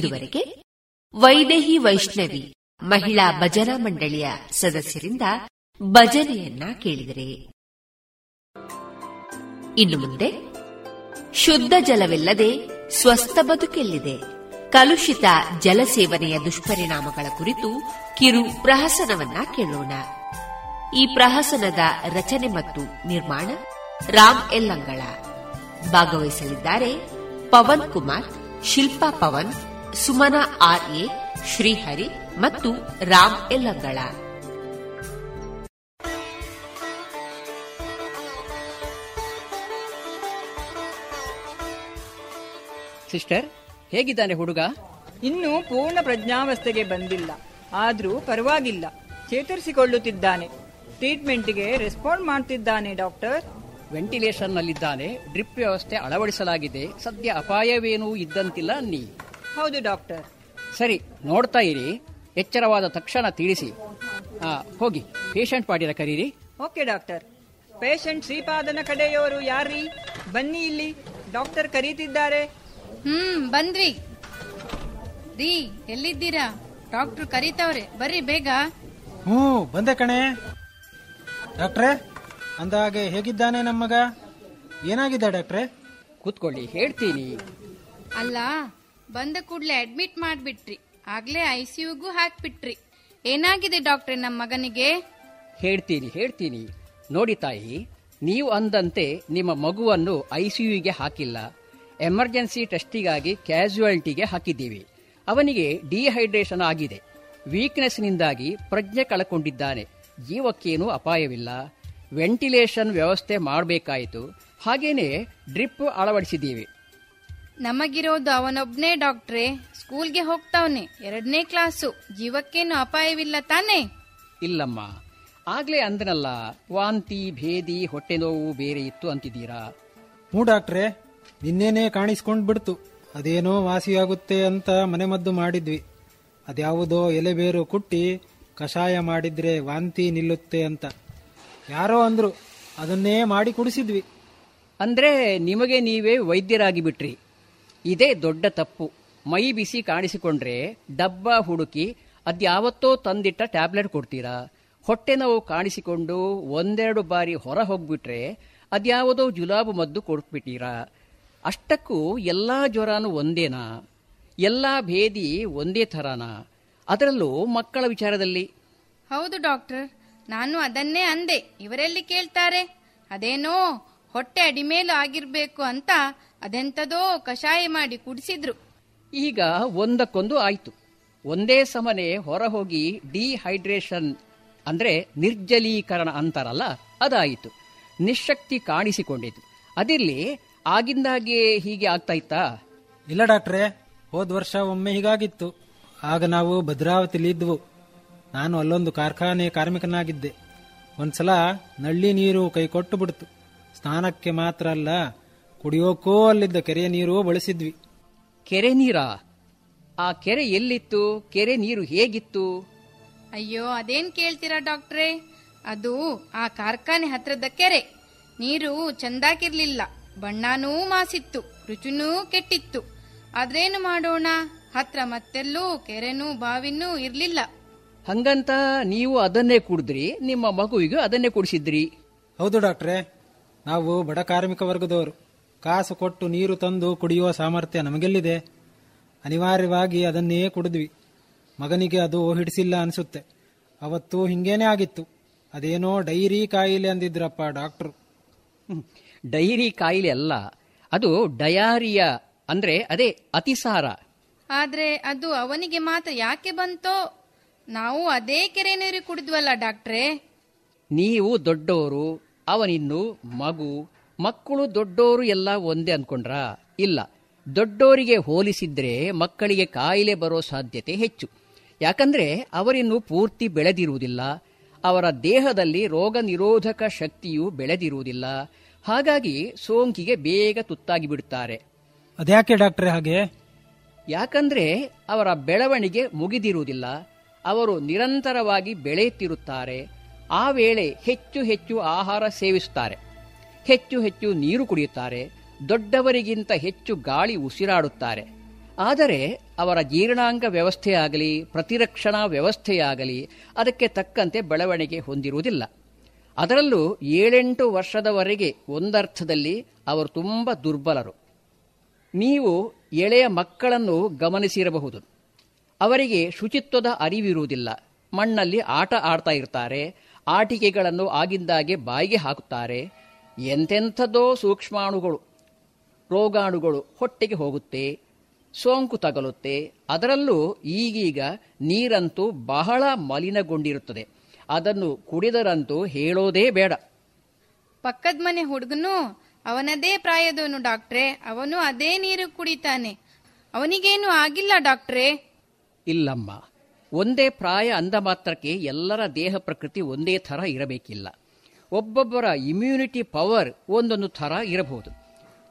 ಇದುವರೆಗೆ ವೈದೇಹಿ ವೈಷ್ಣವಿ ಮಹಿಳಾ ಭಜನಾ ಮಂಡಳಿಯ ಸದಸ್ಯರಿಂದ ಭಜನೆಯನ್ನ ಕೇಳಿದರೆ. ಇನ್ನು ಮುಂದೆ ಶುದ್ಧ ಜಲವಿಲ್ಲದೆ ಸ್ವಸ್ಥ ಬದುಕೆಲ್ಲಿದೆ. ಕಲುಷಿತ ಜಲಸೇವನೆಯ ದುಷ್ಪರಿಣಾಮಗಳ ಕುರಿತು ಕಿರು ಪ್ರಹಸನವನ್ನ ಕೇಳೋಣ. ಈ ಪ್ರಹಸನದ ರಚನೆ ಮತ್ತು ನಿರ್ಮಾಣ ರಾಮ್ ಎಲ್ಲಂಗಳ. ಭಾಗವಹಿಸಲಿದ್ದಾರೆ ಪವನ್ ಕುಮಾರ್, ಶಿಲ್ಪಾ ಪವನ್ ಸುಮನಾ ಆರ್ ಎ ಶ್ರೀಹರಿ ಮತ್ತು ರಾಮ್ ಎಲ್ಲಂಗಳ. ಸಿಸ್ಟರ್ ಹೇಗಿದ್ದಾನೆ ಹುಡುಗ? ಇನ್ನೂ ಪೂರ್ಣ ಪ್ರಜ್ಞಾವಸ್ಥೆಗೆ ಬಂದಿಲ್ಲ. ಆದ್ರೂ ಪರವಾಗಿಲ್ಲ. ಚೇತರಿಸಿಕೊಳ್ಳುತ್ತಿದ್ದಾನೆ. ಟ್ರೀಟ್ಮೆಂಟ್ಗೆ ರೆಸ್ಪಾಂಡ್ ಮಾಡ್ತಿದ್ದಾನೆ ಡಾಕ್ಟರ್. ವೆಂಟಿಲೇಷನ್ನಲ್ಲಿದ್ದಾನೆ. ಡ್ರಿಪ್ ವ್ಯವಸ್ಥೆ ಅಳವಡಿಸಲಾಗಿದೆ. ಸದ್ಯ ಅಪಾಯವೇನೂ ಇದ್ದಂತಿಲ್ಲ ನೀ. ಹೌದು ಡಾಕ್ಟರ್. ಸರಿ ನೋಡ್ತಾ ಇರಿ. ಎಚ್ಚರವಾದ ತಕ್ಷಣ ತಿಳಿಸಿ. ಹೋಗಿ. ಪೇಷಂಟ್ ಪಾಡಿರ ಕರೀರಿ. Okay doctor. ಪೇಷಂಟ್ ಶ್ರೀಪಾದನ ಕಡೆಯವರು ಯಾರೀ ಬನ್ನಿ ಇಲ್ಲಿ. ಡಾಕ್ಟರ್ ಕರೀತಿದ್ದಾರೆ. ಹ್ಮ್ ಬಂದ್ವಿ. ರೀ ಎಲ್ಲಿದ್ದೀರಾ? ಡಾಕ್ಟ್ರು ಕರೀತಾವ್ರೆ. ಬರ್ರಿ ಬೇಗ. ಹ್ಞೂ ಬಂದೆ ಕಣೆ. ಡಾಕ್ಟ್ರೆ ಅಂದಾಗೆ ಹೇಗಿದ್ದಾನೆ ನಮ್ಮಗ? ಏನಾಗಿದೆ ಡಾಕ್ಟ್ರೆ? ಕೂತ್ಕೊಳ್ಳಿ ಹೇಳ್ತೀನಿ. ಅಲ್ಲ ಬಂದ ಕೂಡಲೇ ಅಡ್ಮಿಟ್ ಮಾಡ್ಬಿಟ್ರಿ. ಆಗ್ಲೇ ಐಸಿಯುಗೂ ಹಾಕ್ಬಿಟ್ರಿ. ಏನಾಗಿದೆ ಡಾಕ್ಟ್ರೆ ನಮ್ಮ ಮಗನಿಗೆ? ಹೇಳ್ತೀನಿ ಹೇಳ್ತೀನಿ. ನೋಡಿ ತಾಯಿ, ನೀವು ಅಂದಂತೆ ನಿಮ್ಮ ಮಗುವನ್ನು ಐಸಿಯುಗೆ ಹಾಕಿಲ್ಲ. ಎಮರ್ಜೆನ್ಸಿ ಟೆಸ್ಟಿಗಾಗಿ ಕ್ಯಾಸುಯಾಲಿಟಿಗೆ ಹಾಕಿದ್ದೀವಿ. ಅವನಿಗೆ ಡಿಹೈಡ್ರೇಷನ್ ಆಗಿದೆ. ವೀಕ್ನೆಸ್ನಿಂದಾಗಿ ಪ್ರಜ್ಞೆ ಕಳಕೊಂಡಿದ್ದಾನೆ. ಜೀವಕ್ಕೇನೂ ಅಪಾಯವಿಲ್ಲ. ವೆಂಟಿಲೇಷನ್ ವ್ಯವಸ್ಥೆ ಮಾಡಬೇಕಾಯಿತು. ಹಾಗೇನೆ ಡ್ರಿಪ್ ಅಳವಡಿಸಿದ್ದೀವಿ. ನಮಗಿರೋದು ಅವನೊಬ್ನೇ ಡಾಕ್ಟ್ರೆ ಸ್ಕೂಲ್ಗೆ ಹೋಗ್ತಾವನೆ ಎರಡನೇ ಕ್ಲಾಸು ಜೀವಕ್ಕೇನು ಅಪಾಯವಿಲ್ಲ ತಾನೇ? ಇಲ್ಲಮ್ಮ ಆಗ್ಲೇ ಅಂದನಲ್ಲ ವಾಂತಿ ಭೇದಿ ಹೊಟ್ಟೆ ನೋವು ಬೇರೆ ಇತ್ತು ಅಂತಿದ್ದೀರಾ? ಹ್ಞೂ ಡಾಕ್ಟ್ರೆ ನಿನ್ನೇನೆ ಕಾಣಿಸ್ಕೊಂಡ್ ಬಿಡ್ತು. ಅದೇನೋ ವಾಸಿಯಾಗುತ್ತೆ ಅಂತ ಮನೆಮದ್ದು ಮಾಡಿದ್ವಿ. ಅದ್ಯಾವುದೋ ಎಲೆಬೇರು ಕುಟ್ಟಿ ಕಷಾಯ ಮಾಡಿದ್ರೆ ವಾಂತಿ ನಿಲ್ಲುತ್ತೆ ಅಂತ. ಯಾರೋ ಅಂದ್ರು ಅದನ್ನೇ ಮಾಡಿ ಕುಡಿಸಿದ್ವಿ. ಅಂದ್ರೆ ನಿಮಗೆ ನೀವೇ ವೈದ್ಯರಾಗಿ ಬಿಟ್ರಿ ಇದೇ ದೊಡ್ಡ ತಪ್ಪು. ಮೈ ಬಿಸಿ ಕಾಣಿಸಿಕೊಂಡ್ರೆ ಡಬ್ಬ ಹುಡುಕಿ ಅದ್ಯಾವತ್ತೋ ತಂದಿಟ್ಟ ಟ್ಯಾಬ್ಲೆಟ್ ಕೊಡ್ತೀರಾ? ಹೊಟ್ಟೆ ನೋವು ಕಾಣಿಸಿಕೊಂಡು ಒಂದೆರಡು ಬಾರಿ ಹೊರ ಹೋಗ್ಬಿಟ್ರೆ ಅದ್ಯಾವುದೋ ಜುಲಾಬು ಮದ್ದು ಕೊಟ್ಬಿಟ್ಟಿರಾ ಅಷ್ಟಕ್ಕೂ ಎಲ್ಲಾ ಜ್ವರನೂ ಒಂದೇನಾ? ಎಲ್ಲಾ ಭೇದಿ ಒಂದೇ ಥರನಾ? ಅದರಲ್ಲೂ ಮಕ್ಕಳ ವಿಚಾರದಲ್ಲಿ. ಹೌದು ಡಾಕ್ಟರ್, ನಾನು ಅದನ್ನೇ ಅಂದೆ. ಇವರೆಲ್ಲಿ ಕೇಳ್ತಾರೆ? ಅದೇನೋ ಹೊಟ್ಟೆ ಅಡಿಮೇಲು ಆಗಿರಬೇಕು ಅಂತ ಅದೆಂತದೋ ಕಷಾಯ ಮಾಡಿ ಕುಡಿಸಿದ್ರು. ಈಗ ಒಂದಕ್ಕೊಂದು ಆಯ್ತು. ಒಂದೇ ಸಮನೆ ಹೊರ ಹೋಗಿ ಡಿಹೈಡ್ರೇಷನ್ ಅಂದ್ರೆ ನಿರ್ಜಲೀಕರಣ ಅಂತಾರಲ್ಲ ಅದಾಯಿತು. ನಿಶಕ್ತಿ ಕಾಣಿಸಿಕೊಂಡಿತು. ಅದಿರ್ಲಿ ಆಗಿಂದಾಗೆ ಹೀಗೆ ಆಗ್ತಾ ಇತ್ತಾ? ಇಲ್ಲ ಡಾಕ್ಟ್ರೆ ಹೋದ ವರ್ಷ ಒಮ್ಮೆ ಹೀಗಾಗಿತ್ತು. ಆಗ ನಾವು ಭದ್ರಾವತಿಲಿ ಇದ್ವು. ನಾನು ಅಲ್ಲೊಂದು ಕಾರ್ಖಾನೆ ಕಾರ್ಮಿಕನಾಗಿದ್ದೆ. ಒಂದ್ಸಲ ನಳ್ಳಿ ನೀರು ಕೈ ಕೊಟ್ಟು ಬಿಡ್ತು. ಸ್ನಾನಕ್ಕೆ ಮಾತ್ರ ಅಲ್ಲ ಕುಡಿಯೋಕೋ ಅಲ್ಲಿದ್ದ ಕೆರೆಯ ನೀರು ಬಳಸಿದ್ವಿ. ಕೆರೆ ನೀರಾ? ಆ ಕೆರೆ ಎಲ್ಲಿತ್ತು? ಕೆರೆ ನೀರು ಹೇಗಿತ್ತು? ಅಯ್ಯೋ ಅದೇನ್ ಕೇಳ್ತೀರಾ ಡಾಕ್ಟ್ರೇ? ಅದು ಆ ಕಾರ್ಖಾನೆ ಹತ್ರದ ಕೆರೆ. ನೀರು ಚಂದಾಕಿರ್ಲಿಲ್ಲ ಬಣ್ಣನೂ ಮಾಸಿತ್ತು ರುಚಿನೂ ಕೆಟ್ಟಿತ್ತು. ಆದ್ರೇನು ಮಾಡೋಣ? ಹತ್ರ ಮತ್ತೆಲ್ಲೂ ಕೆರೆನೂ ಬಾವಿನೂ ಇರ್ಲಿಲ್ಲ. ಹಂಗಂತ ನೀವು ಅದನ್ನೇ ಕುಡಿದ್ರಿ ನಿಮ್ಮ ಮಗುವಿಗೂ ಅದನ್ನೇ ಕುಡಿಸಿದ್ರಿ. ಹೌದು ಡಾಕ್ಟ್ರೆ. ನಾವು ಬಡ ಕಾರ್ಮಿಕ ವರ್ಗದವರು. ಕಾಸು ಕೊಟ್ಟು ನೀರು ತಂದು ಕುಡಿಯುವ ಸಾಮರ್ಥ್ಯ ನಮಗೆಲ್ಲಿದೆ? ಅನಿವಾರ್ಯವಾಗಿ ಅದನ್ನೇ ಕುಡಿದ್ವಿ. ಮಗನಿಗೆ ಅದು ಹಿಡಿಸಿಲ್ಲ ಅನಿಸುತ್ತೆ. ಅವತ್ತು ಹಿಂಗೇನೆ ಆಗಿತ್ತು. ಅದೇನೋ ಡೈರಿ ಕಾಯಿಲೆ ಅಂದಿದ್ರಪ್ಪ ಡಾಕ್ಟ್ರು. ಡೈರಿ ಕಾಯಿಲೆ ಅಲ್ಲ ಅದು ಡಯಾರಿಯಾ ಅಂದ್ರೆ ಅದೇ ಅತಿಸಾರ. ಆದ್ರೆ ಅದು ಅವನಿಗೆ ಮಾತ್ರ ಯಾಕೆ ಬಂತೋ? ನಾವು ಅದೇ ಕೆರೆ ನೀರು ಕುಡಿದ್ವಲ್ಲ ಡಾಕ್ಟ್ರೇ. ನೀವು ದೊಡ್ಡವರು ಅವನಿನ್ನು ಮಗು ಮಕ್ಕಳು ದೊಡ್ಡೋರು ಎಲ್ಲ ಒಂದೇ ಅಂದ್ಕೊಂಡ್ರ ಇಲ್ಲ. ದೊಡ್ಡೋರಿಗೆ ಹೋಲಿಸಿದ್ರೆ ಮಕ್ಕಳಿಗೆ ಕಾಯಿಲೆ ಬರೋ ಸಾಧ್ಯತೆ ಹೆಚ್ಚು. ಯಾಕಂದ್ರೆ ಅವರಿನ್ನು ಪೂರ್ತಿ ಬೆಳೆದಿರುವುದಿಲ್ಲ. ಅವರ ದೇಹದಲ್ಲಿ ರೋಗ ನಿರೋಧಕ ಶಕ್ತಿಯು ಬೆಳೆದಿರುವುದಿಲ್ಲ. ಹಾಗಾಗಿ ಸೋಂಕಿಗೆ ಬೇಗ ತುತ್ತಾಗಿ ಬಿಡುತ್ತಾರೆ. ಅದ್ಯಾಕೆ ಡಾಕ್ಟ್ರೆ ಹಾಗೆ? ಯಾಕಂದ್ರೆ ಅವರ ಬೆಳವಣಿಗೆ ಮುಗಿದಿರುವುದಿಲ್ಲ. ಅವರು ನಿರಂತರವಾಗಿ ಬೆಳೆಯುತ್ತಿರುತ್ತಾರೆ. ಆ ವೇಳೆ ಹೆಚ್ಚು ಹೆಚ್ಚು ಆಹಾರ ಸೇವಿಸುತ್ತಾರೆ. ಹೆಚ್ಚು ಹೆಚ್ಚು ನೀರು ಕುಡಿಯುತ್ತಾರೆ, ದೊಡ್ಡವರಿಗಿಂತ ಹೆಚ್ಚು ಗಾಳಿ ಉಸಿರಾಡುತ್ತಾರೆ. ಆದರೆ ಅವರ ಜೀರ್ಣಾಂಗ ವ್ಯವಸ್ಥೆಯಾಗಲಿ, ಪ್ರತಿರಕ್ಷಣಾ ವ್ಯವಸ್ಥೆಯಾಗಲಿ ಅದಕ್ಕೆ ತಕ್ಕಂತೆ ಬೆಳವಣಿಗೆ ಹೊಂದಿರುವುದಿಲ್ಲ. ಅದರಲ್ಲೂ ಏಳೆಂಟು ವರ್ಷದವರೆಗೆ ಒಂದರ್ಥದಲ್ಲಿ ಅವರು ತುಂಬ ದುರ್ಬಲರು. ನೀವು ಎಳೆಯ ಮಕ್ಕಳನ್ನು ಗಮನಿಸಿರಬಹುದು. ಅವರಿಗೆ ಶುಚಿತ್ವದ ಅರಿವಿರುವುದಿಲ್ಲ. ಮಣ್ಣಲ್ಲಿ ಆಟ ಆಡ್ತಾ ಇರ್ತಾರೆ, ಆಟಿಕೆಗಳನ್ನು ಆಗಿಂದಾಗೆ ಬಾಯಿಗೆ ಹಾಕುತ್ತಾರೆ ಎಂತೆಂಥದೋ ಸೂಕ್ಷ್ಮಾಣುಗಳು ರೋಗಾಣುಗಳು ಹೊಟ್ಟೆಗೆ ಹೋಗುತ್ತೆ ಸೋಂಕು ತಗಲುತ್ತೆ ಅದರಲ್ಲೂ ಈಗೀಗ ನೀರಂತೂ ಬಹಳ ಮಲಿನಗೊಂಡಿರುತ್ತದೆ. ಅದನ್ನು ಕುಡಿದರಂತೂ ಹೇಳೋದೇ ಬೇಡ. ಪಕ್ಕದ ಮನೆ ಹುಡುಗನು ಅವನದೇ ಪ್ರಾಯದವನು ಡಾಕ್ಟ್ರೆ ಅವನು ಅದೇ ನೀರು ಕುಡಿತಾನೆ. ಅವನಿಗೇನು ಆಗಿಲ್ಲ ಡಾಕ್ಟ್ರೇ. ಇಲ್ಲಮ್ಮ ಒಂದೇ ಪ್ರಾಯ ಅಂದ ಮಾತ್ರಕ್ಕೆ ಎಲ್ಲರ ದೇಹ ಪ್ರಕೃತಿ ಒಂದೇ ಥರ ಇರಬೇಕಿಲ್ಲ. ಒಬ್ಬೊಬ್ಬರ ಇಮ್ಯುನಿಟಿ ಪವರ್ ಒಂದೊಂದು ಥರ ಇರಬಹುದು.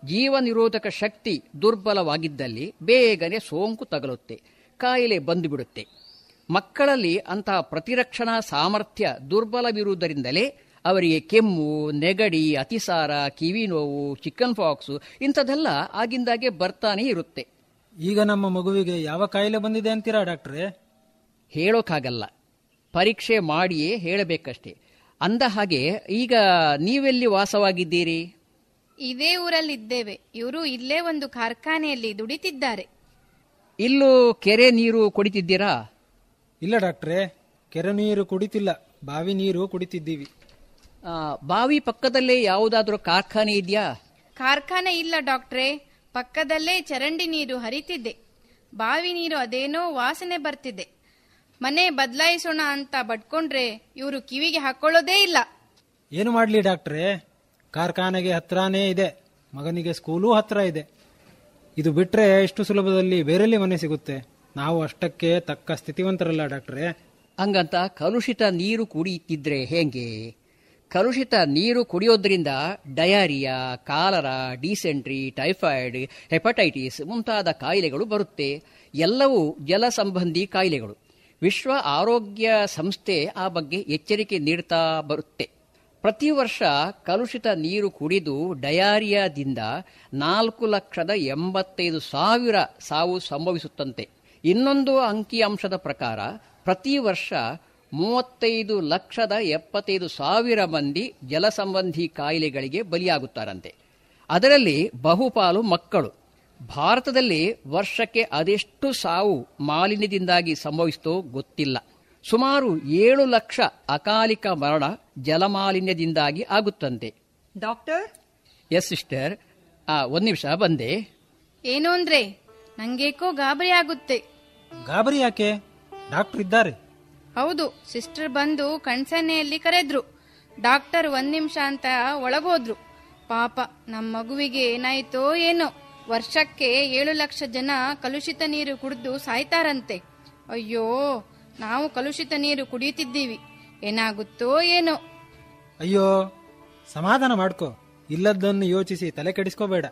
ಜೀವ ನಿರೋಧಕ ಶಕ್ತಿ ದುರ್ಬಲವಾಗಿದ್ದಲ್ಲಿ ಬೇಗನೆ ಸೋಂಕು ತಗಲುತ್ತೆ ಕಾಯಿಲೆ ಬಂದುಬಿಡುತ್ತೆ. ಮಕ್ಕಳಲ್ಲಿ ಅಂತಹ ಪ್ರತಿರಕ್ಷಣಾ ಸಾಮರ್ಥ್ಯ ದುರ್ಬಲವಿರುವುದರಿಂದಲೇ ಅವರಿಗೆ ಕೆಮ್ಮು ನೆಗಡಿ ಅತಿಸಾರ ಕಿವಿ ನೋವು ಚಿಕನ್ ಫಾಕ್ಸು ಇಂಥದೆಲ್ಲ ಆಗಿಂದಾಗೆ ಬರ್ತಾನೆ ಇರುತ್ತೆ. ಈಗ ನಮ್ಮ ಮಗುವಿಗೆ ಯಾವ ಕಾಯಿಲೆ ಬಂದಿದೆ ಅಂತೀರಾ ಡಾಕ್ಟ್ರೇ? ಹೇಳೋಕ್ಕಾಗಲ್ಲ ಪರೀಕ್ಷೆ ಮಾಡಿಯೇ ಹೇಳಬೇಕಷ್ಟೇ. ಅಂದ ಹಾಗೆ ಈಗ ನೀವೆಲ್ಲಿ ವಾಸವಾಗಿದ್ದೀರಿ? ಇದೇ ಊರಲ್ಲಿದ್ದೇವೆ ಇವರು ಇಲ್ಲೇ ಒಂದು ಕಾರ್ಖಾನೆಯಲ್ಲಿ ದುಡಿತಿದ್ದಾರೆ. ಇಲ್ಲೂ ಕೆರೆ ನೀರು ಕುಡಿತಿದ್ದೀರಾ? ಇಲ್ಲ ಡಾಕ್ಟ್ರೇ ಕೆರೆ ನೀರು ಕುಡಿತಿಲ್ಲ. ಬಾವಿ ನೀರು ಕುಡಿತಿದ್ದೀವಿ. ಆ, ಬಾವಿ ಪಕ್ಕದಲ್ಲೇ ಯಾವುದಾದ್ರೂ ಕಾರ್ಖಾನೆ ಇದೆಯಾ? ಕಾರ್ಖಾನೆ ಇಲ್ಲ ಡಾಕ್ಟ್ರೇ ಪಕ್ಕದಲ್ಲೇ ಚರಂಡಿ ನೀರು ಹರಿತಿದೆ. ಬಾವಿ ನೀರು ಅದೇನೋ ವಾಸನೆ ಬರ್ತಿದೆ. ಮನೆ ಬದಲಾಯಿಸೋಣ ಅಂತ ಬಟ್ಕೊಂಡ್ರೆ ಇವರು ಕಿವಿಗೆ ಹಾಕೊಳ್ಳೋದೇ ಇಲ್ಲ. ಏನು ಮಾಡ್ಲಿ ಡಾಕ್ಟ್ರೇ? ಕಾರ್ಖಾನೆಗೆ ಹತ್ರನೇ ಇದೆ. ಮಗನಿಗೆ ಸ್ಕೂಲೂ ಹತ್ರ ಇದೆ. ಇದು ಬಿಟ್ರೆ ಎಷ್ಟು ಸುಲಭದಲ್ಲಿ ಬೇರೆಲ್ಲಿ ಮನೆ ಸಿಗುತ್ತೆ? ನಾವು ಅಷ್ಟಕ್ಕೆ ತಕ್ಕ ಸ್ಥಿತಿವಂತರಲ್ಲ ಡಾಕ್ಟ್ರೇ. ಹಂಗಂತ ಕಲುಷಿತ ನೀರು ಕುಡಿಯುತ್ತಿದ್ರೆ ಹೇಗೆ? ಕಲುಷಿತ ನೀರು ಕುಡಿಯೋದ್ರಿಂದ diarrhoea cholera dysentery typhoid hepatitis ಮುಂತಾದ ಕಾಯಿಲೆಗಳು ಬರುತ್ತೆ. ಎಲ್ಲವೂ ಜಲ ಸಂಬಂಧಿ ಕಾಯಿಲೆಗಳು. ವಿಶ್ವ ಆರೋಗ್ಯ ಸಂಸ್ಥೆ ಆ ಬಗ್ಗೆ ಎಚ್ಚರಿಕೆ ನೀಡ್ತಾ ಬರುತ್ತೆ. ಪ್ರತಿ ವರ್ಷ ಕಲುಷಿತ ನೀರು ಕುಡಿದು ಡಯಾರಿಯಾದಿಂದ ನಾಲ್ಕು ಲಕ್ಷದ ಎಂಬತ್ತೈದು ಸಾವಿರ ಸಾವು ಸಂಭವಿಸುತ್ತಂತೆ. ಇನ್ನೊಂದು ಅಂಕಿಅಂಶದ ಪ್ರಕಾರ ಪ್ರತಿ ವರ್ಷ ಮೂವತ್ತೈದು ಲಕ್ಷದ ಎಪ್ಪತ್ತೈದು ಸಾವಿರ ಮಂದಿ ಜಲಸಂಬಂಧಿ ಕಾಯಿಲೆಗಳಿಗೆ ಬಲಿಯಾಗುತ್ತಾರಂತೆ. ಅದರಲ್ಲಿ ಬಹುಪಾಲು ಮಕ್ಕಳು. ಭಾರತದಲ್ಲಿ ವರ್ಷಕ್ಕೆ ಅದೆಷ್ಟು ಸಾವು ಮಾಲಿನ್ಯದಿಂದಾಗಿ ಸಂಭವಿಸ್ತೋ ಗೊತ್ತಿಲ್ಲ. ಸುಮಾರು ಏಳು ಲಕ್ಷ ಅಕಾಲಿಕ ಮರಣ ಜಲಮಾಲಿನ್ಯದಿಂದಾಗಿ ಆಗುತ್ತಂತೆ. ಡಾಕ್ಟರ್? Yes sister. ಆ, ಒಂದ್ ನಿಮಿಷ ಬಂದೆ. ಏನು ಅಂದ್ರೆ ನಂಗೇಕೋ ಗಾಬರಿ ಆಗುತ್ತೆ. ಗಾಬರಿ ಯಾಕೆ? ಡಾಕ್ಟರ್ ಇದ್ದಾರೆ. ಹೌದು ಸಿಸ್ಟರ್ ಬಂದು ಕಣ್ಸನ್ನೆಯಲ್ಲಿ ಕರೆದ್ರು. ಡಾಕ್ಟರ್ ಒಂದ್ ನಿಮಿಷ ಅಂತ ಒಳಗೋದ್ರು. ಪಾಪ ನಮ್ಮ ಮಗುವಿಗೆ ಏನಾಯ್ತೋ ಏನೋ. ವರ್ಷಕ್ಕೆ ಏಳು ಲಕ್ಷ ಜನ ಕಲುಷಿತ ನೀರು ಕುಡಿದು ಸಾಯ್ತಾರಂತೆ. ಅಯ್ಯೋ ನಾವು ಕಲುಷಿತ ನೀರು ಕುಡಿಯುತ್ತಿದ್ದೀವಿ. ಏನಾಗುತ್ತೋ ಏನೋ. ಅಯ್ಯೋ ಸಮಾಧಾನ ಮಾಡ್ಕೋ. ಇಲ್ಲದನ್ನು ಯೋಚಿಸಿ ತಲೆ ಕೆಡಿಸ್ಕೋಬೇಡ.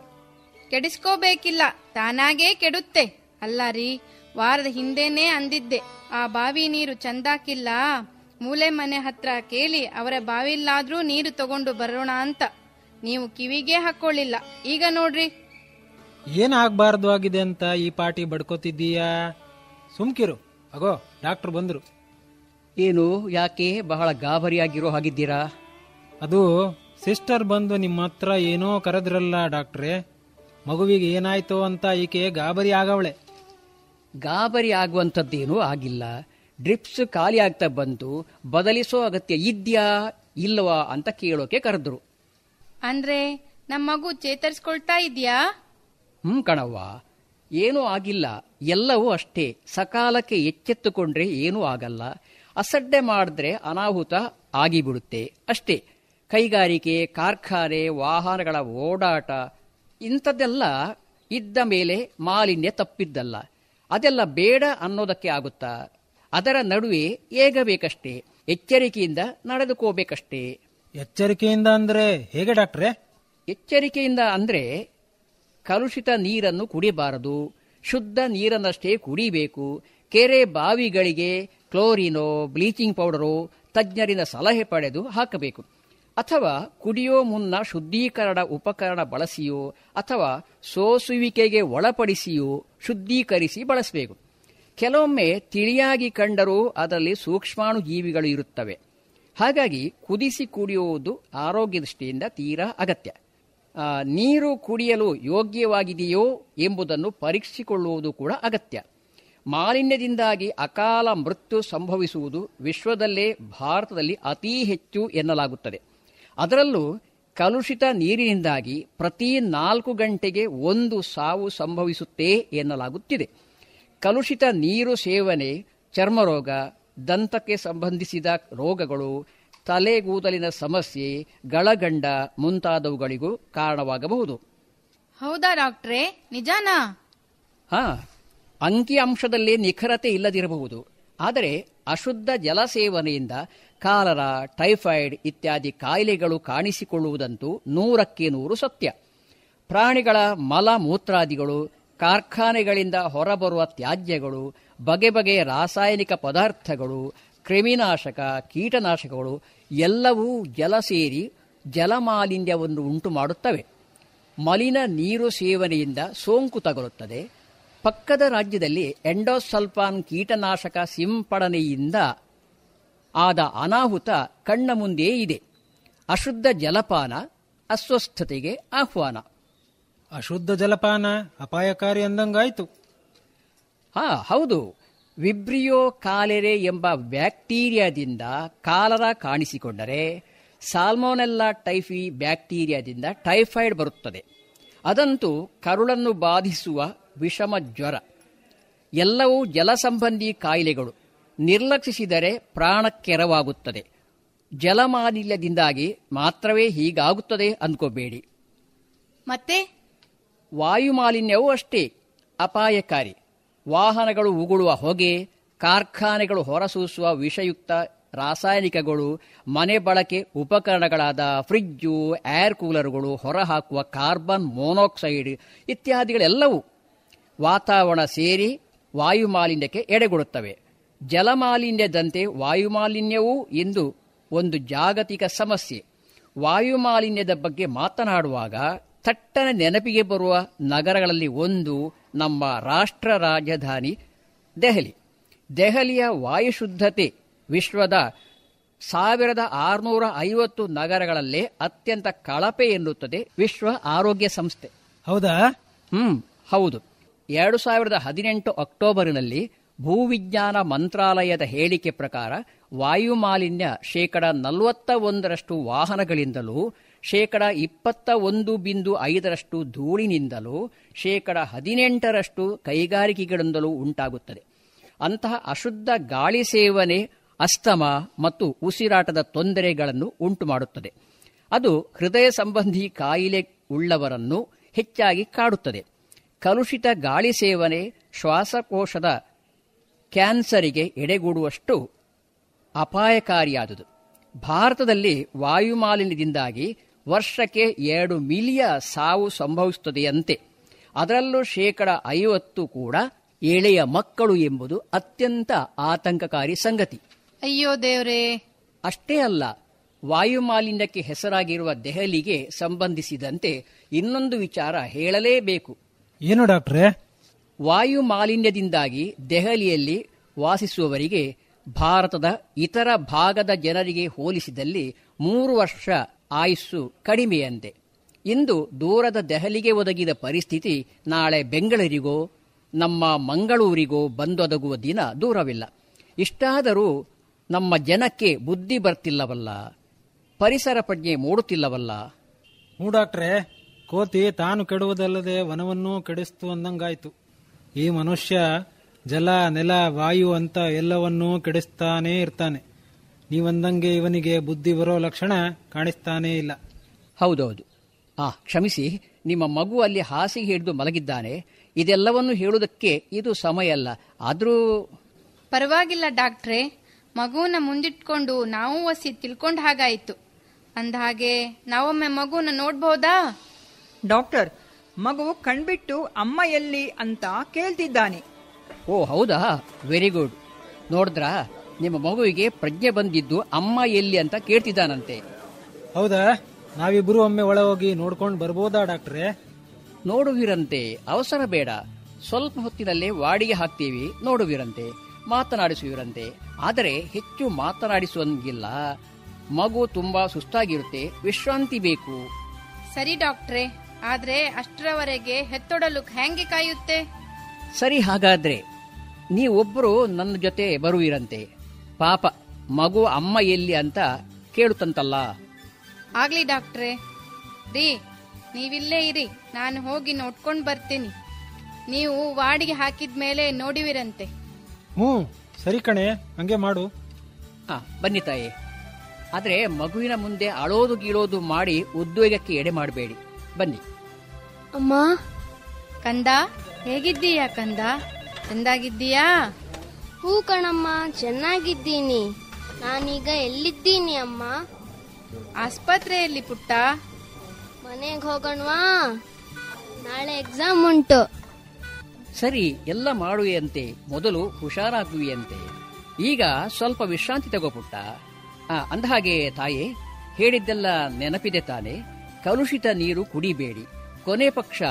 ಕೆಡಿಸ್ಕೋಬೇಕಿಲ್ಲ ತಾನಾಗೇ ಕೆಡುತ್ತೆ. ಅಲ್ಲ ರೀ ವಾರದ ಹಿಂದೆನೇ ಅಂದಿದ್ದೆ. ಆ ಬಾವಿ ನೀರು ಚಂದಾಕಿಲ್ಲ. ಮೂಲೆ ಮನೆ ಹತ್ರ ಕೇಳಿ ಅವರ ಬಾವಿಲ್ಲಾದ್ರೂ ನೀರು ತಗೊಂಡು ಬರೋಣ ಅಂತ. ನೀವು ಕಿವಿಗೆ ಹಾಕೊಳ್ಳಿಲ್ಲ. ಈಗ ನೋಡ್ರಿ. ಏನ್ ಆಗ್ಬಾರ್ದು ಆಗಿದೆ ಅಂತ ಈ ಪಾಟಿ ಬಡ್ಕೋತಿದ್ದೀಯಾ? ಸುಮ್ಕಿರು. ಅಗೋ ಡಾಕ್ಟರ್ ಬಂದರು. ಏನು ಯಾಕೆ? ಬಹಳ ಗಾಬರಿಯಾಗಿರೋ ಹಾಗಿದ್ದೀರಾ? ಅದು ಸಿಸ್ಟರ್ ಬಂದು ನಿಮ್ಮ ಹತ್ರ ಏನೋ ಕರೆದ್ರಲ್ಲ ಡಾಕ್ಟ್ರೇ. ಮಗುವಿಗೆ ಏನಾಯ್ತು ಅಂತ ಈಕೆ ಗಾಬರಿ ಆಗವಳೆ. ಗಾಬರಿ ಆಗುವಂಥದ್ದೇನೂ ಆಗಿಲ್ಲ. ಡ್ರಿಪ್ಸ್ ಖಾಲಿ ಆಗ್ತಾ ಬಂತು ಬದಲಿಸೋ ಅಗತ್ಯ ಇದ್ಯಾ ಇಲ್ಲವಾ ಅಂತ ಕೇಳೋಕೆ ಕರೆದ್ರು. ಅಂದ್ರೆ ನಮ್ಮ ಮಗು ಚೇತರಿಸ್ಕೊಳ್ತಾ ಇದ್ಯಾ? ಹ್ಮ್ ಕಣವ್ವ ಏನೂ ಆಗಿಲ್ಲ ಎಲ್ಲವೂ ಅಷ್ಟೇ. ಸಕಾಲಕ್ಕೆ ಎಚ್ಚೆತ್ತುಕೊಂಡ್ರೆ ಏನೂ ಆಗಲ್ಲ. ಅಸಡ್ಡೆ ಮಾಡಿದ್ರೆ ಅನಾಹುತ ಆಗಿಬಿಡುತ್ತೆ. ಅಷ್ಟೇ. ಕೈಗಾರಿಕೆ ಕಾರ್ಖಾನೆ ವಾಹನಗಳ ಓಡಾಟ ಇಂಥದ್ದೆಲ್ಲ ಇದ್ದ ಮೇಲೆ ಮಾಲಿನ್ಯ ತಪ್ಪಿದ್ದಲ್ಲ. ಅದೆಲ್ಲ ಬೇಡ ಅನ್ನೋದಕ್ಕೆ ಆಗುತ್ತಾ? ಅದರ ನಡುವೆ ಏಗಬೇಕಷ್ಟೇ. ಎಚ್ಚರಿಕೆಯಿಂದ ನಡೆದುಕೋಬೇಕಷ್ಟೇ. ಎಚ್ಚರಿಕೆಯಿಂದ ಅಂದ್ರೆ ಹೇಗೆ ಡಾಕ್ಟ್ರೆ? ಎಚ್ಚರಿಕೆಯಿಂದ ಅಂದ್ರೆ ಕಲುಷಿತ ನೀರನ್ನು ಕುಡಿಬಾರದು. ಶುದ್ಧ ನೀರನ್ನಷ್ಟೇ ಕುಡಿಬೇಕು. ಕೆರೆ ಬಾವಿಗಳಿಗೆ ಕ್ಲೋರಿನೋ, ಬ್ಲೀಚಿಂಗ್ ಪೌಡರೋ ತಜ್ಞರಿಂದ ಸಲಹೆ ಪಡೆದು ಹಾಕಬೇಕು. ಅಥವಾ ಕುಡಿಯೋ ಮುನ್ನ ಶುದ್ಧೀಕರಣ ಉಪಕರಣ ಬಳಸಿಯೋ ಅಥವಾ ಸೋಸುವಿಕೆಗೆ ಒಳಪಡಿಸಿಯೋ ಶುದ್ಧೀಕರಿಸಿ ಬಳಸಬೇಕು. ಕೆಲವೊಮ್ಮೆ ತಿಳಿಯಾಗಿ ಕಂಡರೂ ಅದರಲ್ಲಿ ಸೂಕ್ಷ್ಮಾಣು ಜೀವಿಗಳು ಇರುತ್ತವೆ. ಹಾಗಾಗಿ ಕುದಿಸಿ ಕುಡಿಯುವುದು ಆರೋಗ್ಯ ದೃಷ್ಟಿಯಿಂದ ತೀರಾ ಅಗತ್ಯ. ನೀರು ಕುಡಿಯಲು ಯೋಗ್ಯವಾಗಿದೆಯೋ ಎಂಬುದನ್ನು ಪರೀಕ್ಷಿಸಿಕೊಳ್ಳುವುದು ಕೂಡ ಅಗತ್ಯ. ಮಾಲಿನ್ಯದಿಂದಾಗಿ ಅಕಾಲ ಮೃತ್ಯು ಸಂಭವಿಸುವುದು ವಿಶ್ವದಲ್ಲೇ ಭಾರತದಲ್ಲಿ ಅತೀ ಹೆಚ್ಚು ಎನ್ನಲಾಗುತ್ತದೆ. ಅದರಲ್ಲೂ ಕಲುಷಿತ ನೀರಿನಿಂದಾಗಿ ಪ್ರತಿ ನಾಲ್ಕು ಗಂಟೆಗೆ ಒಂದು ಸಾವು ಸಂಭವಿಸುತ್ತೆ ಎನ್ನಲಾಗುತ್ತಿದೆ. ಕಲುಷಿತ ನೀರು ಸೇವನೆ, ಚರ್ಮರೋಗ, ದಂತಕ್ಕೆ ಸಂಬಂಧಿಸಿದ ರೋಗಗಳು ತಲೆಗೂದಲಿನ ಸಮಸ್ಯೆ ಗಳಗಂಡ ಮುಂತಾದವುಗಳಿಗೂ ಕಾರಣವಾಗಬಹುದು. ಹೌದಾ ಡಾಕ್ಟ್ರೇ? ನಿಜಾನಾ? ಹಾ ಅಂಕಿಅಂಶದಲ್ಲಿ ನಿಖರತೆ ಇಲ್ಲದಿರಬಹುದು. ಆದರೆ ಅಶುದ್ಧ ಜಲ ಸೇವನೆಯಿಂದ ಕಾಲರ ಟೈಫಾಯ್ಡ್ ಇತ್ಯಾದಿ ಕಾಯಿಲೆಗಳು ಕಾಣಿಸಿಕೊಳ್ಳುವುದಂತೂ ನೂರಕ್ಕೆ ನೂರು ಸತ್ಯ. ಪ್ರಾಣಿಗಳ ಮಲ ಮೂತ್ರಾದಿಗಳು ಕಾರ್ಖಾನೆಗಳಿಂದ ಹೊರಬರುವ ತ್ಯಾಜ್ಯಗಳು ಬಗೆ ಬಗೆಯ ರಾಸಾಯನಿಕ ಪದಾರ್ಥಗಳು ಕ್ರಿಮಿನಾಶಕ ಕೀಟನಾಶಕಗಳು ಎಲ್ಲವೂ ಜಲ ಸೇರಿ ಜಲಮಾಲಿನ್ಯವನ್ನು ಉಂಟು ಮಾಡುತ್ತವೆ. ಮಲಿನ ನೀರು ಸೇವನೆಯಿಂದ ಸೋಂಕು ತಗುಲುತ್ತದೆ. ಪಕ್ಕದ ರಾಜ್ಯದಲ್ಲಿ ಎಂಡೋಸಲ್ಫಾನ್ ಕೀಟನಾಶಕ ಸಿಂಪಡಣೆಯಿಂದ ಆದ ಅನಾಹುತ ಕಣ್ಣ ಮುಂದೆಯೇ ಇದೆ. ಅಶುದ್ಧ ಜಲಪಾನ ಅಸ್ವಸ್ಥತೆಗೆ ಆಹ್ವಾನ. ಅಶುದ್ಧ ಜಲಪಾನ ಅಪಾಯಕಾರಿ ಅಂದಂಗಾಯ್ತು. ಹಾ ಹೌದು. ವಿಬ್ರಿಯೋ ಕಾಲೆರೆ ಎಂಬ ಬ್ಯಾಕ್ಟೀರಿಯಾದಿಂದ ಕಾಲರ ಕಾಣಿಸಿಕೊಂಡರೆ ಸಾಲ್ಮೋನೆಲ್ಲಾ ಟೈಫಿ ಬ್ಯಾಕ್ಟೀರಿಯಾದಿಂದ ಟೈಫಾಯ್ಡ್ ಬರುತ್ತದೆ. ಅದಂತೂ ಕರುಳನ್ನು ಬಾಧಿಸುವ ವಿಷಮ ಜ್ವರ. ಎಲ್ಲವೂ ಜಲಸಂಬಂಧಿ ಕಾಯಿಲೆಗಳು. ನಿರ್ಲಕ್ಷಿಸಿದರೆ ಪ್ರಾಣಕ್ಕೆರವಾಗುತ್ತದೆ ಜಲಮಾಲಿನ್ಯದಿಂದಾಗಿ ಮಾತ್ರವೇ ಹೀಗಾಗುತ್ತದೆ ಅಂದ್ಕೋಬೇಡಿ. ಮತ್ತೆ? ವಾಯುಮಾಲಿನ್ಯವೂ ಅಷ್ಟೇ ಅಪಾಯಕಾರಿ. ವಾಹನಗಳು ಉಗುಳುವ ಹೊಗೆ, ಕಾರ್ಖಾನೆಗಳು ಹೊರಸೂಸುವ ವಿಷಯುಕ್ತ ರಾಸಾಯನಿಕಗಳು, ಮನೆ ಬಳಕೆ ಉಪಕರಣಗಳಾದ ಫ್ರಿಜ್ಜು ಏರ್ ಕೂಲರ್ಗಳು ಹೊರಹಾಕುವ ಕಾರ್ಬನ್ ಮೊನಾಕ್ಸೈಡ್ ಇತ್ಯಾದಿಗಳೆಲ್ಲವೂ ವಾತಾವರಣ ಸೇರಿ ವಾಯುಮಾಲಿನ್ಯಕ್ಕೆ ಎಡೆಗೊಡುತ್ತವೆ. ಜಲಮಾಲಿನ್ಯದಂತೆ ವಾಯುಮಾಲಿನ್ಯವೂ ಇಂದು ಒಂದು ಜಾಗತಿಕ ಸಮಸ್ಯೆ. ವಾಯುಮಾಲಿನ್ಯದ ಬಗ್ಗೆ ಮಾತನಾಡುವಾಗ ತಟ್ಟನೆ ನೆನಪಿಗೆ ಬರುವ ನಗರಗಳಲ್ಲಿ ಒಂದು ನಮ್ಮ ರಾಷ್ಟ್ರ ರಾಜಧಾನಿ ದೆಹಲಿ. ದೆಹಲಿಯ ವಾಯುಶುದ್ಧತೆ ವಿಶ್ವದ ಸಾವಿರದ ಆರುನೂರ ಐವತ್ತು ನಗರಗಳಲ್ಲೇ ಅತ್ಯಂತ ಕಳಪೆ ಎನ್ನುತ್ತದೆ ವಿಶ್ವ ಆರೋಗ್ಯ ಸಂಸ್ಥೆ. ಹೌದಾ? ಹ್ಮ್ ಹೌದು. ಎರಡು ಸಾವಿರದ ಹದಿನೆಂಟು ಅಕ್ಟೋಬರ್ನಲ್ಲಿ ಭೂವಿಜ್ಞಾನ ಮಂತ್ರಾಲಯದ ಹೇಳಿಕೆ ಪ್ರಕಾರ ವಾಯುಮಾಲಿನ್ಯ ಶೇಕಡ ನಲವತ್ತ ಒಂದರಷ್ಟು ವಾಹನಗಳಿಂದಲೂ ಶೇಕಡ ಇಪ್ಪತ್ತ ಒಂದು ಬಿಂದು ಐದರಷ್ಟು ಧೂಳಿನಿಂದಲೂ ಶೇಕಡ ಹದಿನೆಂಟರಷ್ಟು ಕೈಗಾರಿಕೆಗಳಿಂದಲೂ ಉಂಟಾಗುತ್ತದೆ. ಅಂತಹ ಅಶುದ್ಧ ಗಾಳಿ ಸೇವನೆ, ಅಸ್ತಮ ಮತ್ತು ಉಸಿರಾಟದ ತೊಂದರೆಗಳನ್ನು ಉಂಟುಮಾಡುತ್ತದೆ. ಅದು ಹೃದಯ ಸಂಬಂಧಿ ಕಾಯಿಲೆ ಉಳ್ಳವರನ್ನು ಹೆಚ್ಚಾಗಿ ಕಾಡುತ್ತದೆ. ಕಲುಷಿತ ಗಾಳಿ ಸೇವನೆ ಶ್ವಾಸಕೋಶದ ಕ್ಯಾನ್ಸರಿಗೆ ಎಡೆಗೂಡುವಷ್ಟು ಅಪಾಯಕಾರಿಯಾದುದು. ಭಾರತದಲ್ಲಿ ವಾಯುಮಾಲಿನ್ಯದಿಂದಾಗಿ ವರ್ಷಕ್ಕೆ ಎರಡು ಮಿಲಿಯ ಸಾವು ಸಂಭವಿಸುತ್ತದೆಯಂತೆ. ಅದರಲ್ಲೂ ಶೇಕಡ ಐವತ್ತು ಕೂಡ ಎಳೆಯ ಮಕ್ಕಳು ಎಂಬುದು ಅತ್ಯಂತ ಆತಂಕಕಾರಿ ಸಂಗತಿ. ಅಯ್ಯೋ ದೇವ್ರೇ. ಅಷ್ಟೇ ಅಲ್ಲ ವಾಯುಮಾಲಿನ್ಯಕ್ಕೆ ಹೆಸರಾಗಿರುವ ದೆಹಲಿಗೆ ಸಂಬಂಧಿಸಿದಂತೆ ಇನ್ನೊಂದು ವಿಚಾರ ಹೇಳಲೇಬೇಕು. ಏನು ಡಾಕ್ಟ್ರೇ? ವಾಯು ಮಾಲಿನ್ಯದಿಂದಾಗಿ ದೆಹಲಿಯಲ್ಲಿ ವಾಸಿಸುವವರಿಗೆ ಭಾರತದ ಇತರ ಭಾಗದ ಜನರಿಗೆ ಹೋಲಿಸಿದಲ್ಲಿ ಮೂರು ವರ್ಷ ಆಯುಸ್ಸು ಕಡಿಮೆಯಂತೆ. ಇಂದು ದೂರದ ದೆಹಲಿಗೆ ಒದಗಿದ ಪರಿಸ್ಥಿತಿ ನಾಳೆ ಬೆಂಗಳೂರಿಗೋ, ನಮ್ಮ ಮಂಗಳೂರಿಗೋ ಬಂದೊದಗುವ ದಿನ ದೂರವಿಲ್ಲ. ಇಷ್ಟಾದರೂ ನಮ್ಮ ಜನಕ್ಕೆ ಬುದ್ಧಿ ಬರ್ತಿಲ್ಲವಲ್ಲ, ಪರಿಸರ ಪ್ರಜ್ಞೆ ಮೂಡುತ್ತಿಲ್ಲವಲ್ಲ. ಹ್ಞೂ ಡಾಕ್ಟ್ರೇ, ಕೋತಿ ತಾನು ಕೆಡುವುದಲ್ಲದೆ ವನವನ್ನೂ ಕೆಡಿಸ್ತು ಅಂದಂಗಾಯ್ತು. ಈ ಮನುಷ್ಯ ಜಲ, ನೆಲ, ವಾಯು ಅಂತ ಎಲ್ಲವನ್ನೂ ಕೆಡಿಸ್ತಾನೇ ಇರ್ತಾನೆ. ನೀವಂದಂಗೆ ಇವನಿಗೆ ಬುದ್ಧಿ ಬರೋ ಲಕ್ಷಣ ಕಾಣಿಸ್ತಾನೇ ಇಲ್ಲ. ಹೌದೌದು. ಆ ಕ್ಷಮಿಸಿ ನಿಮ್ಮ ಮಗು ಅಲ್ಲಿ ಹಾಸಿಗೆ ಹಿಡಿದು ಮಲಗಿದ್ದಾನೆ. ಇದೆಲ್ಲವನ್ನು ಹೇಳುವುದಕ್ಕೆ ಇದು ಸಮಯ ಅಲ್ಲ ಆದರೂ ಪರವಾಗಿಲ್ಲ ಡಾಕ್ಟ್ರೇ. ಮಗುವನ್ನ ಮುಂದಿಟ್ಕೊಂಡು ನಾವು ಒಸಿ ತಿಳ್ಕೊಂಡ ಹಾಗಾಯ್ತು. ಅಂದಹಾಗೆ ನಾವೊಮ್ಮೆ ಮಗುವನ್ನ ನೋಡ್ಬಹುದಾ ಡಾಕ್ಟರ್ ಮಗು ಕಣ್ಬಿಟ್ಟು ಅಮ್ಮ ಎಲ್ಲಿ ಅಂತ ಕೇಳ್ತಿದ್ದಾನೆ. ಓ ಹೌದಾ? Very good. ನೋಡಿದ್ರಾ? ನಿಮ್ಮ ಮಗುವಿಗೆ ಪ್ರಜ್ಞೆ ಬಂದಿದ್ದು ಅಮ್ಮ ಎಲ್ಲಿ ಅಂತ ಕೇಳ್ತಿದ್ದಾನಂತೆ. ಹೌದಾ? ನಾವಿಬ್ರು ಒಮ್ಮೆ ಒಳ ಹೋಗಿ ನೋಡ್ಕೊಂಡು ಬರ್ಬೋದಾ ಡಾಕ್ಟ್ರೆ? ನೋಡುವಿರಂತೆ. ಅವಸರ ಬೇಡ. ಸ್ವಲ್ಪ ಹೊತ್ತಿನಲ್ಲೇ ವಾಡಿಗೆ ಹಾಕ್ತೀವಿ ನೋಡುವಿರಂತೆ. ಮಾತನಾಡಿಸುವಿರಂತೆ. ಆದರೆ ಹೆಚ್ಚು ಮಾತನಾಡಿಸುವಂಗಿಲ್ಲ. ಮಗು ತುಂಬಾ ಸುಸ್ತಾಗಿರುತ್ತೆ. ವಿಶ್ರಾಂತಿ ಬೇಕು. ಸರಿ ಡಾಕ್ಟ್ರೆ. ಆದ್ರೆ ಅಷ್ಟರವರೆಗೆ ಹೆತ್ತೊಡಲು ಹೆಂಗೆ ಕಾಯುತ್ತೆ? ಸರಿ ಹಾಗಾದ್ರೆ. ನೀವೊಬ್ಬರು ನನ್ನ ಜೊತೆ ಬರುವಿರಂತೆ. ಪಾಪ ಮಗು ಅಮ್ಮ ಎಲ್ಲಿ ಅಂತ ಕೇಳುತ್ತಂತಲ್ಲ. ಆಗ್ಲಿ ಡಾಕ್ಟ್ರೇ. ರೀ ನೀವಿಲ್ಲೇ ಇರಿ. ನಾನು ಹೋಗಿ ನೋಡ್ಕೊಂಡು ಬರ್ತೀನಿ. ನೀವು ವಾಡಿಗೆ ಹಾಕಿದ ಮೇಲೆ ನೋಡಿವಿರಂತೆ. ಹ್ಞೂ ಸರಿ ಕಣೆ ಹಂಗೆ ಮಾಡು. ಹಾ ಬನ್ನಿ ತಾಯಿ. ಆದರೆ ಮಗುವಿನ ಮುಂದೆ ಅಳೋದು ಗೀಳೋದು ಮಾಡಿ ಉದ್ವೇಗಕ್ಕೆ ಎಡೆ ಮಾಡಬೇಡಿ. ಬನ್ನಿ. ಅಮ್ಮ. ಕಂದ ಹೇಗಿದ್ದೀಯಾ ಕಂದ? ಚೆಂದಾಗಿದ್ದೀಯಾ? ಹೂ ಕಣಮ್ಮ ಚೆನ್ನಾಗಿದ್ದೀನಿ. ನಾನೀಗ ಎಲ್ಲಿದ್ದೀನಿ ಅಮ್ಮ? ಆಸ್ಪತ್ರೆಯಲ್ಲಿ ಪುಟ್ಟ. ಮನೆಗೆ ಹೋಗೋಣವಾ? ನಾಳೆ ಎಕ್ಸಾಮ್ ಉಂಟು. ಸರಿ ಎಲ್ಲ ಮಾಡುವೆಯಂತೆ. ಮೊದಲು ಹುಷಾರಾಗುವಿಯಂತೆ. ಈಗ ಸ್ವಲ್ಪ ವಿಶ್ರಾಂತಿ ತಗೋಪುಟ್ಟ ಆ, ಅಂದಹಾಗೆ ತಾಯಿ ಹೇಳಿದ್ದೆಲ್ಲ ನೆನಪಿದೆ ತಾನೆ. ಕಲುಷಿತ ನೀರು ಕುಡಿಬೇಡಿ. ಕೊನೆ ಪಕ್ಷ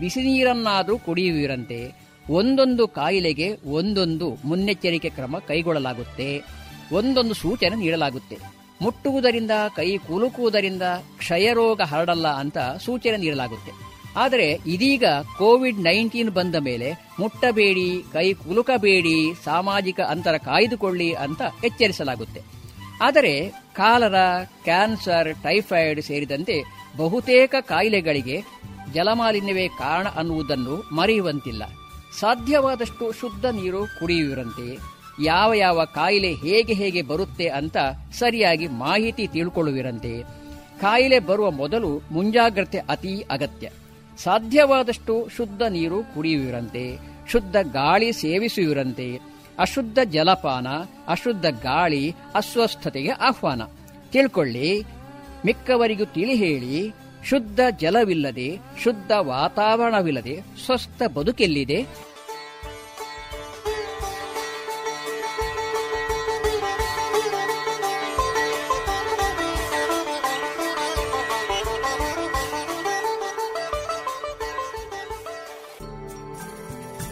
ಬಿಸಿ ನೀರನ್ನಾದರೂ ಕುಡಿಯುವಿರಂತೆ. ಒಂದೊಂದು ಕಾಯಿಲೆಗೆ ಒಂದೊಂದು ಮುನ್ನೆಚ್ಚರಿಕೆ ಕ್ರಮ ಕೈಗೊಳ್ಳಲಾಗುತ್ತೆ. ಒಂದೊಂದು ಸೂಚನೆ ನೀಡಲಾಗುತ್ತೆ. ಮುಟ್ಟುವುದರಿಂದ, ಕೈ ಕುಲುಕುವುದರಿಂದ ಕ್ಷಯರೋಗ ಹರಡಲ್ಲ ಅಂತ ಸೂಚನೆ ನೀಡಲಾಗುತ್ತೆ. ಆದರೆ ಇದೀಗ ಕೋವಿಡ್ ನೈನ್ಟೀನ್ ಬಂದ ಮೇಲೆ ಮುಟ್ಟಬೇಡಿ, ಕೈ ಕುಲುಕಬೇಡಿ, ಸಾಮಾಜಿಕ ಅಂತರ ಕಾಯ್ದುಕೊಳ್ಳಿ ಅಂತ ಎಚ್ಚರಿಸಲಾಗುತ್ತೆ. ಆದರೆ ಕಾಲರ, ಕ್ಯಾನ್ಸರ್, ಟೈಫಾಯ್ಡ್ ಸೇರಿದಂತೆ ಬಹುತೇಕ ಕಾಯಿಲೆಗಳಿಗೆ ಜಲಮಾಲಿನ್ಯವೇ ಕಾರಣ ಅನ್ನುವುದನ್ನು ಮರೆಯುವಂತಿಲ್ಲ. ಸಾಧ್ಯವಾದಷ್ಟು ಶುದ್ಧ ನೀರು ಕುಡಿಯುವಿರಂತೆ. ಯಾವ ಯಾವ ಕಾಯಿಲೆ ಹೇಗೆ ಹೇಗೆ ಬರುತ್ತೆ ಅಂತ ಸರಿಯಾಗಿ ಮಾಹಿತಿ ತಿಳ್ಕೊಳ್ಳುವಿರಂತೆ. ಕಾಯಿಲೆ ಬರುವ ಮೊದಲು ಮುಂಜಾಗ್ರತೆ ಅತಿ ಅಗತ್ಯ. ಸಾಧ್ಯವಾದಷ್ಟು ಶುದ್ಧ ನೀರು ಕುಡಿಯುವಿರಂತೆ. ಶುದ್ಧ ಗಾಳಿ ಸೇವಿಸುವಿರಂತೆ. ಅಶುದ್ಧ ಜಲಪಾನ, ಅಶುದ್ಧ ಗಾಳಿ, ಅಸ್ವಸ್ಥತೆಗೆ ಆಹ್ವಾನ. ತಿಳ್ಕೊಳ್ಳಿ, ಮಿಕ್ಕವರಿಗೂ ತಿಳಿ ಹೇಳಿ, ಶುದ್ಧ ಜಲವಿಲ್ಲದೆ, ಶುದ್ಧ ವಾತಾವರಣವಿಲ್ಲದೆ, ಸ್ವಸ್ಥ ಬದುಕೆಲ್ಲಿದೆ?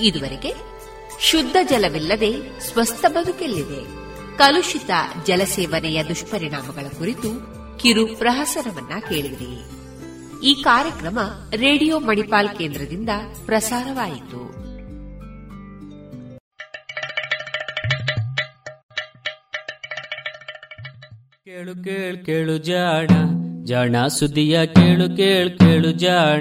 ಇದುವರೆಗೆ ಶುದ್ಧ ಜಲವಿಲ್ಲದೆ ಸ್ವಸ್ಥ ಬದುಕೆಲ್ಲಿದೆ. ಕಲುಷಿತ ಜಲಸೇವನೆಯ ದುಷ್ಪರಿಣಾಮಗಳ ಕುರಿತು ಕಿರು ಪ್ರಹಸನವನ್ನ ಕೇಳಿದೆ ಈ ಕಾರ್ಯಕ್ರಮ ರೇಡಿಯೋ ಮಣಿಪಾಲ್ ಕೇಂದ್ರದಿಂದ ಪ್ರಸಾರವಾಯಿತು. ಕೇಳು ಕೇಳು ಕೇಳು ಜಾಣ ಜಾಣ ಸುದಿಯ ಕೇಳು ಕೇಳು ಕೇಳು ಜಾಣ.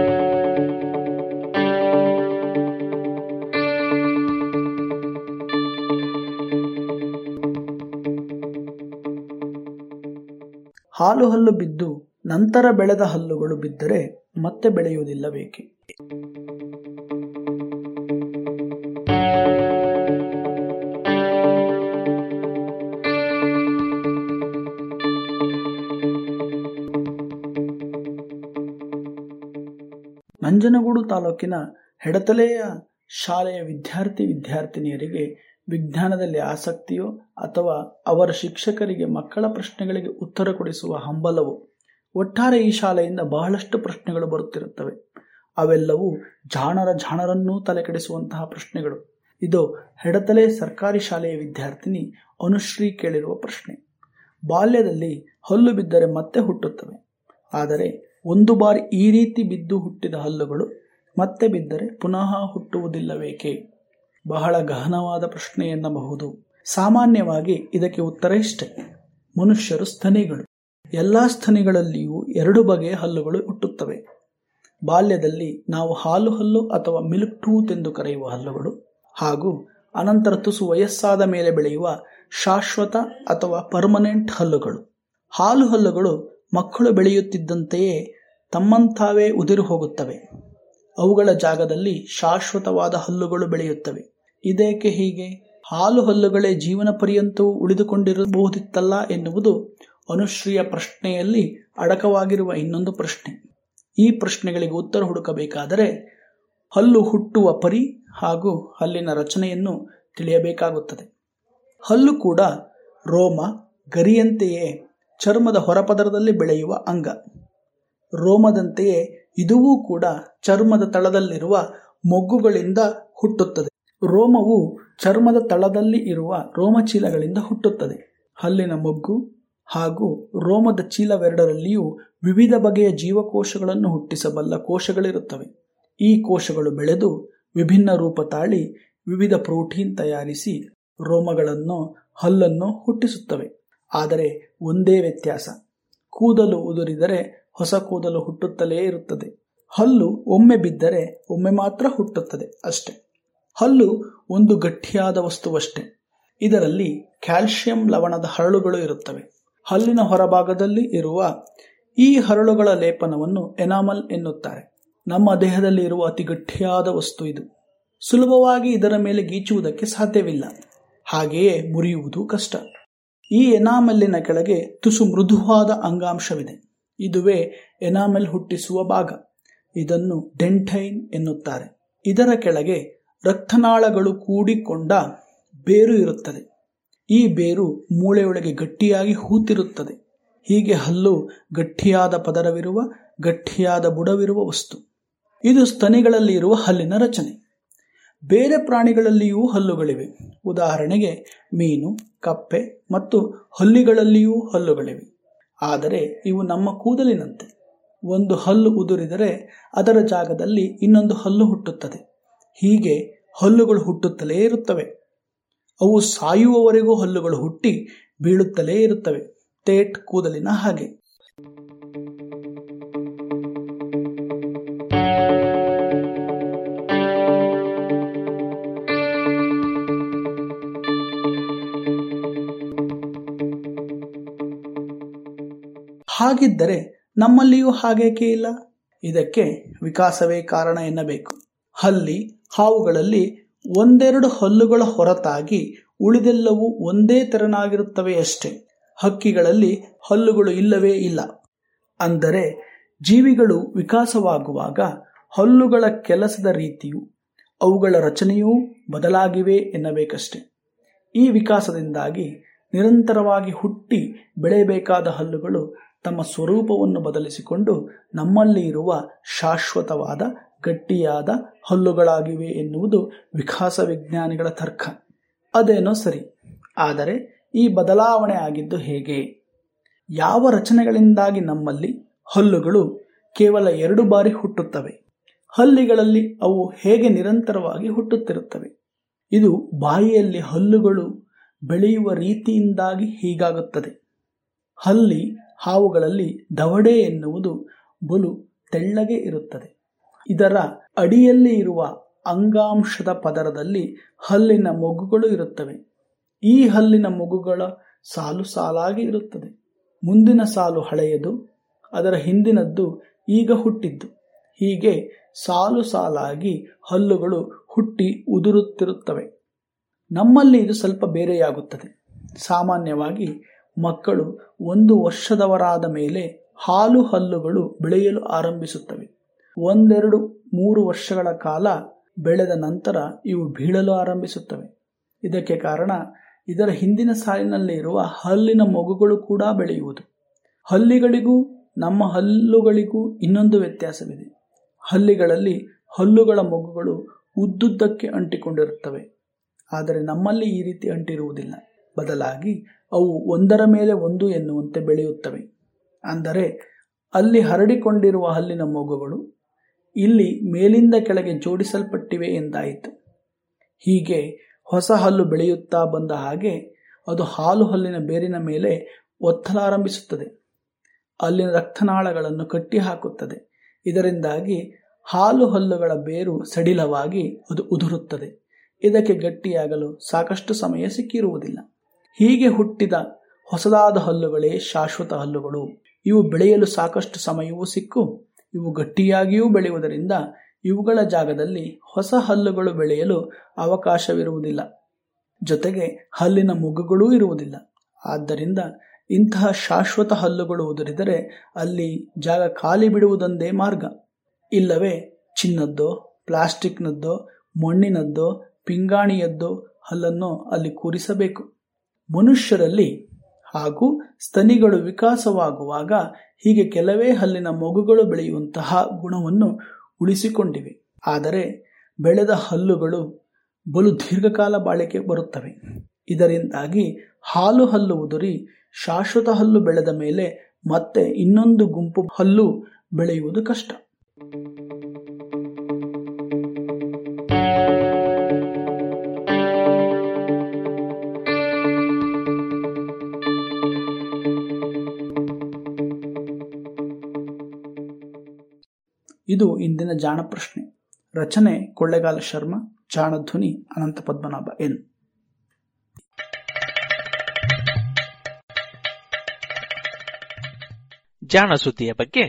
ಹಾಲು ಹಲ್ಲು ಬಿದ್ದು ನಂತರ ಬೆಳೆದ ಹಲ್ಲುಗಳು ಬಿದ್ದರೆ ಮತ್ತೆ ಬೆಳೆಯುವುದಿಲ್ಲ ಬೇಕೆ ನಂಜನಗೂಡು ತಾಲೂಕಿನ ಹೆಡತಲೆಯ ಶಾಲೆಯ ವಿದ್ಯಾರ್ಥಿ ವಿದ್ಯಾರ್ಥಿನಿಯರಿಗೆ ವಿಜ್ಞಾನದಲ್ಲಿ ಆಸಕ್ತಿಯೋ ಅಥವಾ ಅವರ ಶಿಕ್ಷಕರಿಗೆ ಮಕ್ಕಳ ಪ್ರಶ್ನೆಗಳಿಗೆ ಉತ್ತರ ಕೊಡಿಸುವ ಹಂಬಲವು ಒಟ್ಟಾರೆ ಈ ಶಾಲೆಯಿಂದ ಬಹಳಷ್ಟು ಪ್ರಶ್ನೆಗಳು ಬರುತ್ತಿರುತ್ತವೆ. ಅವೆಲ್ಲವೂ ಜಾಣರ ಜಾಣರನ್ನೂ ತಲೆಕೆಡಿಸುವಂತಹ ಪ್ರಶ್ನೆಗಳು. ಇದು ಹೆಡತಲೆ ಸರ್ಕಾರಿ ಶಾಲೆಯ ವಿದ್ಯಾರ್ಥಿನಿ ಅನುಶ್ರೀ ಕೇಳಿರುವ ಪ್ರಶ್ನೆ. ಬಾಲ್ಯದಲ್ಲಿ ಹಲ್ಲು ಬಿದ್ದರೆ ಮತ್ತೆ ಹುಟ್ಟುತ್ತವೆ. ಆದರೆ ಒಂದು ಬಾರಿ ಈ ರೀತಿ ಬಿದ್ದು ಹುಟ್ಟಿದ ಹಲ್ಲುಗಳು ಮತ್ತೆ ಬಿದ್ದರೆ ಪುನಃ ಹುಟ್ಟುವುದಿಲ್ಲವೇಕೆ? ಬಹಳ ಗಹನವಾದ ಪ್ರಶ್ನೆ ಎನ್ನಬಹುದು. ಸಾಮಾನ್ಯವಾಗಿ ಇದಕ್ಕೆ ಉತ್ತರ ಇಷ್ಟೆ. ಮನುಷ್ಯರು ಸ್ತನಿಗಳು. ಎಲ್ಲಾ ಸ್ತನಿಗಳಲ್ಲಿಯೂ ಎರಡು ಬಗೆಯ ಹಲ್ಲುಗಳು ಹುಟ್ಟುತ್ತವೆ. ಬಾಲ್ಯದಲ್ಲಿ ನಾವು ಹಾಲು ಹಲ್ಲು ಅಥವಾ ಮಿಲ್ಕ್ ಟೂತ್ ಎಂದು ಕರೆಯುವ ಹಲ್ಲುಗಳು ಹಾಗೂ ಅನಂತರ ತುಸು ವಯಸ್ಸಾದ ಮೇಲೆ ಬೆಳೆಯುವ ಶಾಶ್ವತ ಅಥವಾ ಪರ್ಮನೆಂಟ್ ಹಲ್ಲುಗಳು. ಹಾಲು ಹಲ್ಲುಗಳು ಮಕ್ಕಳು ಬೆಳೆಯುತ್ತಿದ್ದಂತೆಯೇ ತಮ್ಮಂತಾವೇ ಉದುರು ಹೋಗುತ್ತವೆ. ಅವುಗಳ ಜಾಗದಲ್ಲಿ ಶಾಶ್ವತವಾದ ಹಲ್ಲುಗಳು ಬೆಳೆಯುತ್ತವೆ. ಇದೇಕೆ ಹೀಗೆ ಹಾಲು ಹಲ್ಲುಗಳೇ ಜೀವನ ಪರ್ಯಂತವೂ ಉಳಿದುಕೊಂಡಿರಬಹುದಿತ್ತಲ್ಲ ಎನ್ನುವುದು ಅನುಶ್ರೀಯ ಪ್ರಶ್ನೆಯಲ್ಲಿ ಅಡಕವಾಗಿರುವ ಇನ್ನೊಂದು ಪ್ರಶ್ನೆ. ಈ ಪ್ರಶ್ನೆಗಳಿಗೆ ಉತ್ತರ ಹುಡುಕಬೇಕಾದರೆ ಹಲ್ಲು ಹುಟ್ಟುವ ಪರಿ ಹಾಗೂ ಹಲ್ಲಿನ ರಚನೆಯನ್ನು ತಿಳಿಯಬೇಕಾಗುತ್ತದೆ. ಹಲ್ಲು ಕೂಡ ರೋಮ ಗರಿಯಂತೆಯೇ ಚರ್ಮದ ಹೊರಪದರದಲ್ಲಿ ಬೆಳೆಯುವ ಅಂಗ. ರೋಮದಂತೆಯೇ ಇದುವೂ ಕೂಡ ಚರ್ಮದ ತಳದಲ್ಲಿರುವ ಮೊಗ್ಗುಗಳಿಂದ ಹುಟ್ಟುತ್ತದೆ. ರೋಮವು ಚರ್ಮದ ತಳದಲ್ಲಿ ಇರುವ ರೋಮಚೀಲಗಳಿಂದ ಹುಟ್ಟುತ್ತದೆ. ಹಲ್ಲಿನ ಮೊಗ್ಗು ಹಾಗೂ ರೋಮದ ಚೀಲವೆರಡರಲ್ಲಿಯೂ ವಿವಿಧ ಬಗೆಯ ಜೀವಕೋಶಗಳನ್ನು ಹುಟ್ಟಿಸಬಲ್ಲ ಕೋಶಗಳಿರುತ್ತವೆ. ಈ ಕೋಶಗಳು ಬೆಳೆದು ವಿಭಿನ್ನ ರೂಪ ತಾಳಿ ವಿವಿಧ ಪ್ರೋಟೀನ್ ತಯಾರಿಸಿ ರೋಮಗಳನ್ನು ಹಲ್ಲನ್ನು ಹುಟ್ಟಿಸುತ್ತವೆ. ಆದರೆ ಒಂದೇ ವ್ಯತ್ಯಾಸ. ಕೂದಲು ಉದುರಿದರೆ ಹೊಸ ಕೂದಲು ಹುಟ್ಟುತ್ತಲೇ ಇರುತ್ತದೆ. ಹಲ್ಲು ಒಮ್ಮೆ ಬಿದ್ದರೆ ಒಮ್ಮೆ ಮಾತ್ರ ಹುಟ್ಟುತ್ತದೆ ಅಷ್ಟೆ. ಹಲ್ಲು ಒಂದು ಗಟ್ಟಿಯಾದ ವಸ್ತುವಷ್ಟೇ. ಇದರಲ್ಲಿ ಕ್ಯಾಲ್ಸಿಯಂ ಲವಣದ ಹರಳುಗಳು ಇರುತ್ತವೆ. ಹಲ್ಲಿನ ಹೊರಭಾಗದಲ್ಲಿ ಇರುವ ಈ ಹರಳುಗಳ ಲೇಪನವನ್ನು ಎನಾಮಲ್ ಎನ್ನುತ್ತಾರೆ. ನಮ್ಮ ದೇಹದಲ್ಲಿ ಇರುವ ಅತಿ ಗಟ್ಟಿಯಾದ ವಸ್ತು ಇದು. ಸುಲಭವಾಗಿ ಇದರ ಮೇಲೆ ಗೀಚುವುದಕ್ಕೆ ಸಾಧ್ಯವಿಲ್ಲ. ಹಾಗೆಯೇ ಮುರಿಯುವುದು ಕಷ್ಟ. ಈ ಎನಾಮೆಲ್ಲಿನ ಕೆಳಗೆ ತುಸು ಮೃದುವಾದ ಅಂಗಾಂಶವಿದೆ. ಇದುವೇ ಎನಾಮೆಲ್ ಹುಟ್ಟಿಸುವ ಭಾಗ. ಇದನ್ನು ಡೆಂಟೈನ್ ಎನ್ನುತ್ತಾರೆ. ಇದರ ಕೆಳಗೆ ರಕ್ತನಾಳಗಳು ಕೂಡಿಕೊಂಡ ಬೇರು ಇರುತ್ತದೆ. ಈ ಬೇರು ಮೂಳೆಯೊಳಗೆ ಗಟ್ಟಿಯಾಗಿ ಹೂತಿರುತ್ತದೆ. ಹೀಗೆ ಹಲ್ಲು ಗಟ್ಟಿಯಾದ ಪದರವಿರುವ, ಗಟ್ಟಿಯಾದ ಬುಡವಿರುವ ವಸ್ತು. ಇದು ಸ್ತನಿಗಳಲ್ಲಿ ಇರುವ ಹಲ್ಲಿನ ರಚನೆ. ಬೇರೆ ಪ್ರಾಣಿಗಳಲ್ಲಿಯೂ ಹಲ್ಲುಗಳಿವೆ. ಉದಾಹರಣೆಗೆ ಮೀನು, ಕಪ್ಪೆ ಮತ್ತು ಹಲ್ಲಿಗಳಲ್ಲಿಯೂ ಹಲ್ಲುಗಳಿವೆ. ಆದರೆ ಇವು ನಮ್ಮ ಕೂದಲಿನಂತೆ. ಒಂದು ಹಲ್ಲು ಉದುರಿದರೆ ಅದರ ಜಾಗದಲ್ಲಿ ಇನ್ನೊಂದು ಹಲ್ಲು ಹುಟ್ಟುತ್ತದೆ. ಹೀಗೆ ಹಲ್ಲುಗಳು ಹುಟ್ಟುತ್ತಲೇ ಇರುತ್ತವೆ. ಅವು ಸಾಯುವವರೆಗೂ ಹಲ್ಲುಗಳು ಹುಟ್ಟಿ ಬೀಳುತ್ತಲೇ ಇರುತ್ತವೆ. ತೇಟ್ ಕೂದಲಿನ ಹಾಗೆ. ಹಾಗಿದ್ದರೆ ನಮ್ಮಲ್ಲಿಯೂ ಹಾಗೇಕೆ ಇಲ್ಲ? ಇದಕ್ಕೆ ವಿಕಾಸವೇ ಕಾರಣ ಎನ್ನಬೇಕು. ಹಲ್ಲಿ ಹಾವುಗಳಲ್ಲಿ ಒಂದೆರಡು ಹಲ್ಲುಗಳ ಹೊರತಾಗಿ ಉಳಿದೆಲ್ಲವೂ ಒಂದೇ ತೆರನಾಗಿರುತ್ತವೆಯಷ್ಟೇ ಹಕ್ಕಿಗಳಲ್ಲಿ ಹಲ್ಲುಗಳು ಇಲ್ಲವೇ ಇಲ್ಲ. ಅಂದರೆ ಜೀವಿಗಳು ವಿಕಾಸವಾಗುವಾಗ ಹಲ್ಲುಗಳ ಕೆಲಸದ ರೀತಿಯು ಅವುಗಳ ರಚನೆಯೂ ಬದಲಾಗಿವೆ ಎನ್ನಬೇಕಷ್ಟೆ. ಈ ವಿಕಾಸದಿಂದಾಗಿ ನಿರಂತರವಾಗಿ ಹುಟ್ಟಿ ಬೆಳೆಯಬೇಕಾದ ಹಲ್ಲುಗಳು ತಮ್ಮ ಸ್ವರೂಪವನ್ನು ಬದಲಿಸಿಕೊಂಡು ನಮ್ಮಲ್ಲಿ ಇರುವ ಶಾಶ್ವತವಾದ ಗಟ್ಟಿಯಾದ ಹಲ್ಲುಗಳಾಗಿವೆ ಎನ್ನುವುದು ವಿಕಾಸ ವಿಜ್ಞಾನಿಗಳ ತರ್ಕ. ಅದೇನೋ ಸರಿ. ಆದರೆ ಈ ಬದಲಾವಣೆ ಆಗಿದ್ದು ಹೇಗೆ? ಯಾವ ರಚನೆಗಳಿಂದಾಗಿ ನಮ್ಮಲ್ಲಿ ಹಲ್ಲುಗಳು ಕೇವಲ ಎರಡು ಬಾರಿ ಹುಟ್ಟುತ್ತವೆ? ಹಲ್ಲಿಗಳಲ್ಲಿ ಅವು ಹೇಗೆ ನಿರಂತರವಾಗಿ ಹುಟ್ಟುತ್ತಿರುತ್ತವೆ? ಇದು ಬಾಯಿಯಲ್ಲಿ ಹಲ್ಲುಗಳು ಬೆಳೆಯುವ ರೀತಿಯಿಂದಾಗಿ ಹೀಗಾಗುತ್ತದೆ. ಹಲ್ಲಿ ಹಾವುಗಳಲ್ಲಿ ದವಡೆ ಎನ್ನುವುದು ಬಲು ತೆಳ್ಳಗೆ ಇರುತ್ತದೆ. ಇದರ ಅಡಿಯಲ್ಲಿ ಇರುವ ಅಂಗಾಂಶದ ಪದರದಲ್ಲಿ ಹಲ್ಲಿನ ಮೊಗ್ಗುಗಳು ಇರುತ್ತವೆ. ಈ ಹಲ್ಲಿನ ಮೊಗ್ಗುಗಳ ಸಾಲು ಸಾಲಾಗಿ ಇರುತ್ತದೆ. ಮುಂದಿನ ಸಾಲು ಹಳೆಯದು, ಅದರ ಹಿಂದಿನದ್ದು ಈಗ ಹುಟ್ಟಿದ್ದು. ಹೀಗೆ ಸಾಲು ಸಾಲಾಗಿ ಹಲ್ಲುಗಳು ಹುಟ್ಟಿ ಉದುರುತ್ತಿರುತ್ತವೆ. ನಮ್ಮಲ್ಲಿ ಇದು ಸ್ವಲ್ಪ ಬೇರೆಯಾಗುತ್ತದೆ. ಸಾಮಾನ್ಯವಾಗಿ ಮಕ್ಕಳು ಒಂದು ವರ್ಷದವರಾದ ಮೇಲೆ ಹಾಲು ಹಲ್ಲುಗಳು ಬೆಳೆಯಲು ಆರಂಭಿಸುತ್ತವೆ. ಒಂದೆರಡು ಮೂರು ವರ್ಷಗಳ ಕಾಲ ಬೆಳೆದ ನಂತರ ಇವು ಬೀಳಲು ಆರಂಭಿಸುತ್ತವೆ. ಇದಕ್ಕೆ ಕಾರಣ ಇದರ ಹಿಂದಿನ ಸಾಲಿನಲ್ಲಿ ಇರುವ ಹಲ್ಲಿನ ಮಗುಗಳು ಕೂಡ ಬೆಳೆಯುವುದು. ಹಲ್ಲಿಗಳಿಗೂ ನಮ್ಮ ಹಲ್ಲುಗಳಿಗೂ ಇನ್ನೊಂದು ವ್ಯತ್ಯಾಸವಿದೆ. ಹಲ್ಲಿಗಳಲ್ಲಿ ಹಲ್ಲುಗಳ ಮಗುಗಳು ಉದ್ದುದ್ದಕ್ಕೆ ಅಂಟಿಕೊಂಡಿರುತ್ತವೆ. ಆದರೆ ನಮ್ಮಲ್ಲಿ ಈ ರೀತಿ ಅಂಟಿರುವುದಿಲ್ಲ. ಬದಲಾಗಿ ಅವು ಒಂದರ ಮೇಲೆ ಒಂದು ಎನ್ನುವಂತೆ ಬೆಳೆಯುತ್ತವೆ. ಅಂದರೆ ಅಲ್ಲಿ ಹರಡಿಕೊಂಡಿರುವ ಹಲ್ಲಿನ ಮೊಗ್ಗುಗಳು ಇಲ್ಲಿ ಮೇಲಿಂದ ಕೆಳಗೆ ಜೋಡಿಸಲ್ಪಟ್ಟಿವೆ ಎಂದಾಯಿತು. ಹೀಗೆ ಹೊಸ ಹಲ್ಲು ಬೆಳೆಯುತ್ತಾ ಬಂದ ಹಾಗೆ ಅದು ಹಾಲು ಹಲ್ಲಿನ ಬೇರಿನ ಮೇಲೆ ಒತ್ತಲಾರಂಭಿಸುತ್ತದೆ. ಅಲ್ಲಿನ ರಕ್ತನಾಳಗಳನ್ನು ಕಟ್ಟಿ ಹಾಕುತ್ತದೆ ಇದರಿಂದಾಗಿ ಹಾಲು ಹಲ್ಲುಗಳ ಬೇರು ಸಡಿಲವಾಗಿ ಅದು ಉದುರುತ್ತದೆ. ಇದಕ್ಕೆ ಗಟ್ಟಿಯಾಗಲು ಸಾಕಷ್ಟು ಸಮಯ ಸಿಕ್ಕಿರುವುದಿಲ್ಲ. ಹೀಗೆ ಹುಟ್ಟಿದ ಹೊಸದಾದ ಹಲ್ಲುಗಳೇ ಶಾಶ್ವತ ಹಲ್ಲುಗಳು. ಇವು ಬೆಳೆಯಲು ಸಾಕಷ್ಟು ಸಮಯವೂ ಸಿಕ್ಕು. ಇವು ಗಟ್ಟಿಯಾಗಿಯೂ ಬೆಳೆಯುವುದರಿಂದ ಇವುಗಳ ಜಾಗದಲ್ಲಿ ಹೊಸ ಹಲ್ಲುಗಳು ಬೆಳೆಯಲು ಅವಕಾಶವಿರುವುದಿಲ್ಲ. ಜೊತೆಗೆ ಹಲ್ಲಿನ ಮುಗುಗಳೂ ಇರುವುದಿಲ್ಲ. ಆದ್ದರಿಂದ ಇಂತಹ ಶಾಶ್ವತ ಹಲ್ಲುಗಳು ಉದುರಿದರೆ ಅಲ್ಲಿ ಜಾಗ ಖಾಲಿ ಬಿಡುವುದೊಂದೇ ಮಾರ್ಗ. ಇಲ್ಲವೇ ಚಿನ್ನದ್ದೋ, ಪ್ಲಾಸ್ಟಿಕ್ನದ್ದೋ, ಮಣ್ಣಿನದ್ದೋ, ಪಿಂಗಾಣಿಯದ್ದೋ ಹಲ್ಲನ್ನು ಅಲ್ಲಿ ಕೂರಿಸಬೇಕು. ಮನುಷ್ಯರಲ್ಲಿ ಹಾಗೂ ಸ್ತನಿಗಳು ವಿಕಾಸವಾಗುವಾಗ ಹೀಗೆ ಕೆಲವೇ ಹಲ್ಲಿನ ಮಗುಗಳು ಬೆಳೆಯುವಂತಹ ಗುಣವನ್ನು ಉಳಿಸಿಕೊಂಡಿವೆ. ಆದರೆ ಬೆಳೆದ ಹಲ್ಲುಗಳು ಬಲು ದೀರ್ಘಕಾಲ ಬಾಳಿಕೆ ಬರುತ್ತವೆ. ಇದರಿಂದಾಗಿ ಹಾಲು ಹಲ್ಲು ಉದುರಿ ಶಾಶ್ವತ ಹಲ್ಲು ಬೆಳೆದ ಮೇಲೆ ಮತ್ತೆ ಇನ್ನೊಂದು ಗುಂಪು ಹಲ್ಲು ಬೆಳೆಯುವುದು ಕಷ್ಟ. ಇದು ಇಂದಿನ ಜಾಣ ಪ್ರಶ್ನೆ ರಚನೆ ಕೊಳ್ಳೆಗಾಲ ಶರ್ಮಾ ಜಾಣ ಧ್ವನಿ ಅನಂತ ಪದ್ಮನಾಭ ಎನ್. ಜಾಣ ಸುದ್ದಿಯ ಬಗ್ಗೆ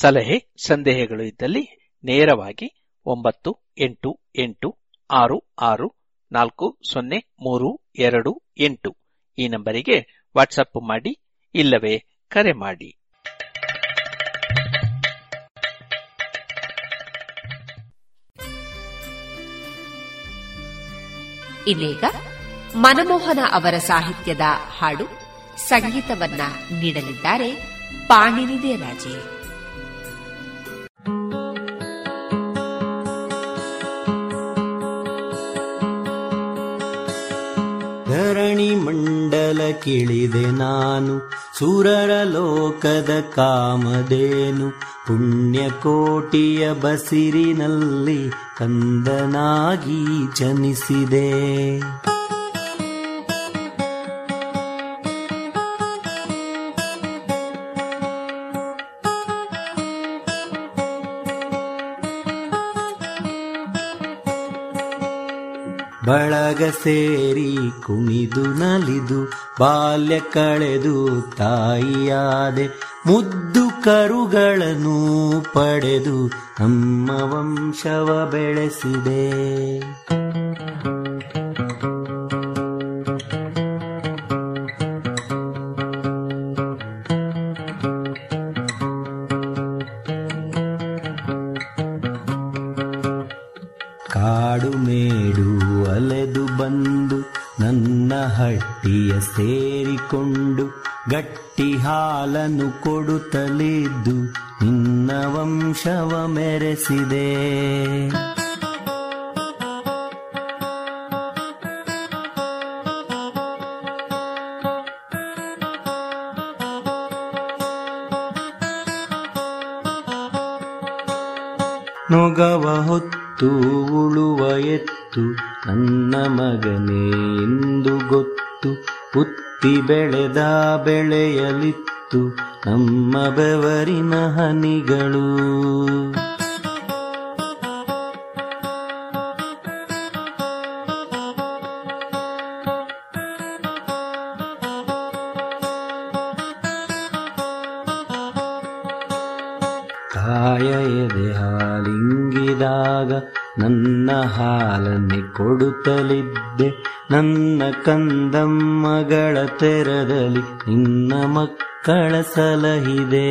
ಸಲಹೆ, ಸಂದೇಹಗಳು ಇದ್ದಲ್ಲಿ ನೇರವಾಗಿ ಒಂಬತ್ತು, ಎಂಟು ಎಂಟು, ಆರು ಆರು, ನಾಲ್ಕು, ಸೊನ್ನೆ, ಮೂರು, ಎರಡು, ಎಂಟು ಈ ನಂಬರಿಗೆ ವಾಟ್ಸಪ್ ಮಾಡಿ ಇಲ್ಲವೇ ಕರೆ ಮಾಡಿ. ಇನ್ನೀಗ ಮನಮೋಹನ ಅವರ ಸಾಹಿತ್ಯದ ಹಾಡು ಸಂಗೀತವನ್ನ ನೀಡಲಿದ್ದಾರೆ ಪಾಣಿನಿ ದೇರಾಜೆ ಕಿಳಿದೆ ನಾನು. ಸುರರ ಲೋಕದ ಕಾಮದೇನು ಪುಣ್ಯಕೋಟಿಯ ಬಸಿರಿನಲ್ಲಿ ಕಂದನಾಗಿ ಜನಿಸಿದೆ. ಬಳಗ ಸೇರಿ ಕುಣಿದು ನಲಿದು ಬಾಲ್ಯ ಕಳೆದು ತಾಯಿಯಾದೆ ಮುದ್ದು ಕರುಗಳನ್ನು ಪಡೆದು ನಮ್ಮ ವಂಶವ ಬೆಳೆಸಿದೆ. ಹಟ್ಟಿಯ ಸೇರಿಕೊಂಡು ಗಟ್ಟಿ ಹಾಲನ್ನು ಕೊಡುತ್ತಲಿದ್ದು ನಿನ್ನ ವಂಶವ ಮೆರೆಸಿದೆ. ನೊಗವ ಹೊತ್ತು ಉಳುವ ಎತ್ತು ನನ್ನ ಮಗನೇ ಎಂದು ಗೊತ್ತು ಉತ್ತಿ ಬೆಳೆದ ಬೆಳೆಯಲಿತ್ತು ನಮ್ಮ ಬೆವರಿನ ಹನಿಗಳು. ಎದೆ ಹಾಲಿಂಗಿದಾಗ ನನ್ನ ಹಾಲನ್ನೇ ಕೊಡುತ್ತಲಿದ್ದೆ. ನನ್ನ ಕಂದಮ್ಮಗಳ ತೆರದಲ್ಲಿ ನಿನ್ನ ಮಕ್ಕಳ ಸಲಹಿದೆ.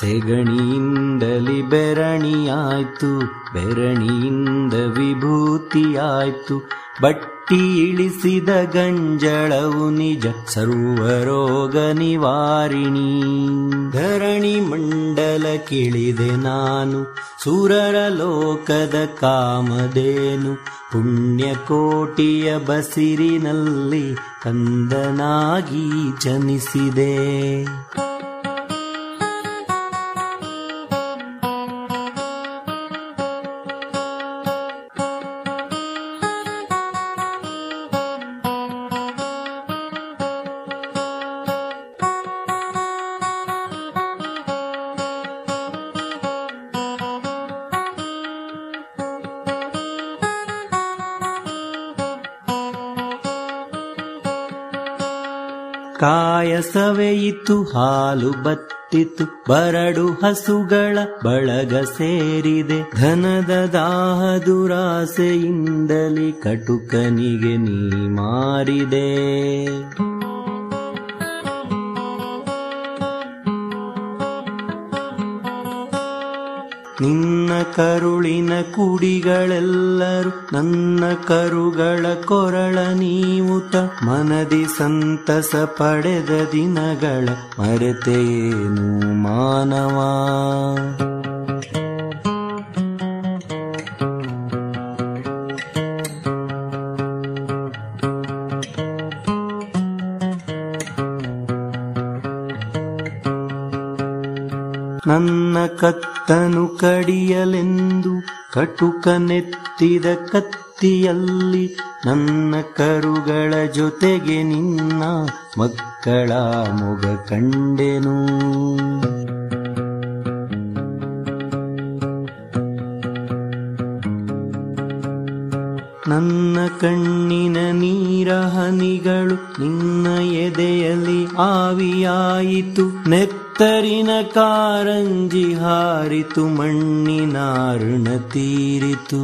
ಸೆಗಣಿಯಿಂದಲಿ ಬೆರಣಿಯಾಯ್ತು ಬೆರಣಿಯಿಂದ ವಿಭೂತಿಯಾಯ್ತು ಬಟ್ಟಿ ಇಳಿಸಿದ ಗಂಜಳವು ನಿಜ ಸರ್ವರೋಗ ನಿವಾರಿಣಿ. ಧರಣಿ ಮಂಡಲ ಕಿಳಿದೆ ನಾನು, ಸುರರ ಲೋಕದ ಕಾಮಧೇನು. ಪುಣ್ಯಕೋಟಿಯ ಬಸಿರಿನಲ್ಲಿ ಕಂದನಾಗಿ ಜನಿಸಿದೆ. ಕಾಯಸವೆಯಿತು ಹಾಲು ಬತ್ತಿತು ಬರಡು ಹಸುಗಳ ಬಳಗ ಸೇರಿದೆ. ಧನದ ದಾಹ ದುರಾಸೆಯಿಂದಲಿ ಕಟುಕನಿಗೆ ನೀ ಮಾರಿದೆ. ನಿನ್ನ ಕರುಳಿನ ಕುಡಿಗಳೆಲ್ಲರೂ ನನ್ನ ಕರುಗಳ ಕೊರಳ ನೀವುತ ಮನದಿ ಸಂತಸ ಪಡೆದ ದಿನಗಳ ಮರೆತೇನು ಮಾನವ? ಕತ್ತನು ಕಡಿಯಲೆಂದು ಕಟುಕನೆತ್ತಿದ ಕತ್ತಿಯಲ್ಲಿ ನನ್ನ ಕರುಗಳ ಜೊತೆಗೆ ನಿನ್ನ ಮಕ್ಕಳ ಮೊಗ ಕಂಡೆನು. ನನ್ನ ಕಣ್ಣಿನ ನೀರ ಹನಿಗಳು ನಿನ್ನ ಎದೆಯಲ್ಲಿ ಆವಿಯಾಯಿತು. ನೆತ್ತರಿನ ಕಾರಂಜಿ ಹಾರಿತು ಮಣ್ಣಿನ ಋಣ ತೀರಿತು.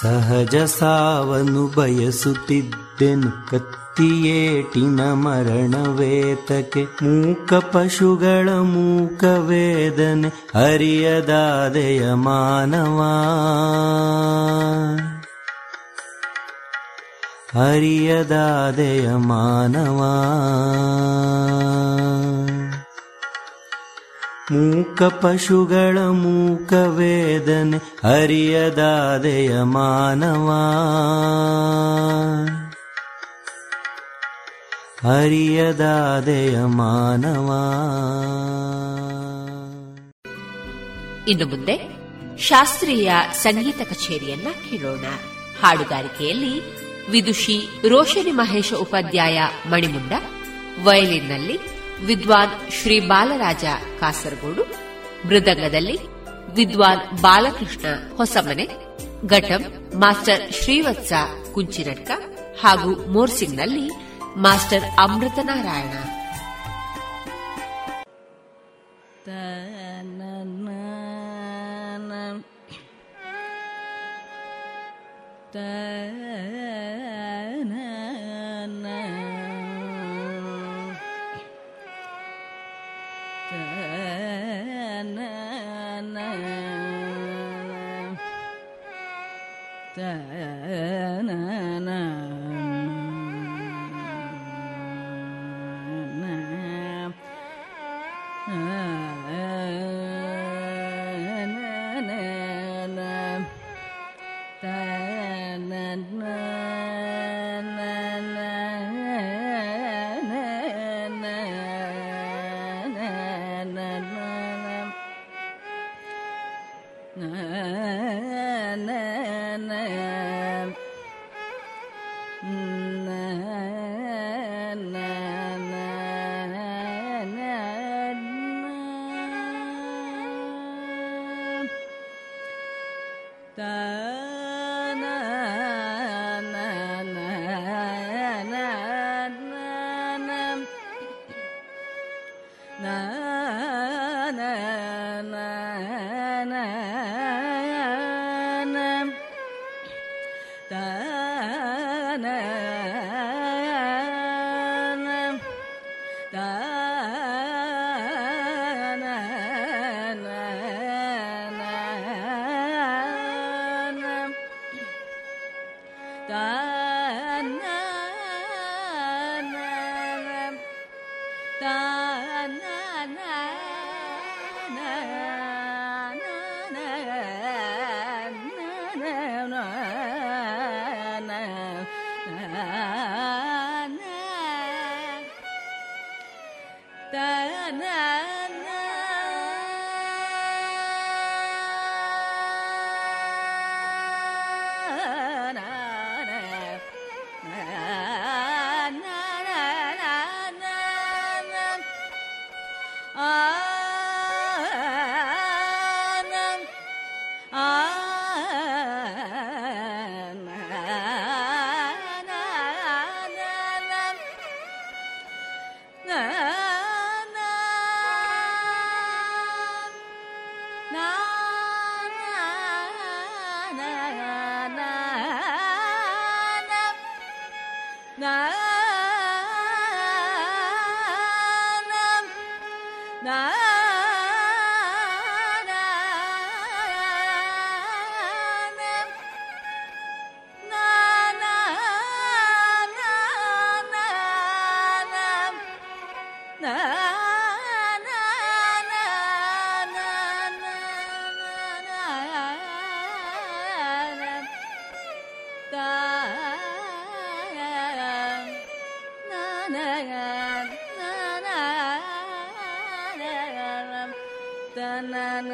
ಸಹಜ ಸಾವನು ಬಯಸುತ್ತಿದ್ದೆನು, ಕತ್ತಿಯೇಟಿನ ಮರಣವೇತಕ್ಕೆ ಮೂಕ ಪಶುಗಳ ಮೂಕ ವೇದನೆ ಅರಿಯದಾದೆಯ ಮಾನವ. ಹರಿಯದಾದೆಯ ಮಾನವ. ಮೂಕ ಪಶುಗಳ ಮೂಕ ವೇದನೆ ಹರಿಯದಾದೆಯ ಮಾನವ. ಹರಿಯದಾದೆಯ ಮಾನವ. ಇನ್ನು ಮುಂದೆ ಶಾಸ್ತ್ರೀಯ ಸಂಗೀತ ಕಚೇರಿಯನ್ನ ಕೇಳೋಣ. ಹಾಡುಗಾರಿಕೆಯಲ್ಲಿ ವಿದುಷಿ ರೋಷನಿ ಮಹೇಶ ಉಪಾಧ್ಯಾಯ ಮಣಿಮುಂಡ, ವಯಲಿನ್ನಲ್ಲಿ ವಿದ್ವಾನ್ ಶ್ರೀ ಬಾಲರಾಜ ಕಾಸರಗೋಡು, ಮೃದಂಗದಲ್ಲಿ ವಿದ್ವಾನ್ ಬಾಲಕೃಷ್ಣ ಹೊಸಮನೆ, ಘಟಂ ಮಾಸ್ಟರ್ ಶ್ರೀವತ್ಸ ಕುಂಚಿನಡ್ಕ ಹಾಗೂ ಮೋರ್ಸಿಂಗ್ನಲ್ಲಿ ಮಾಸ್ಟರ್ ಅಮೃತನಾರಾಯಣ. ಆ ಜ್ಞಾನ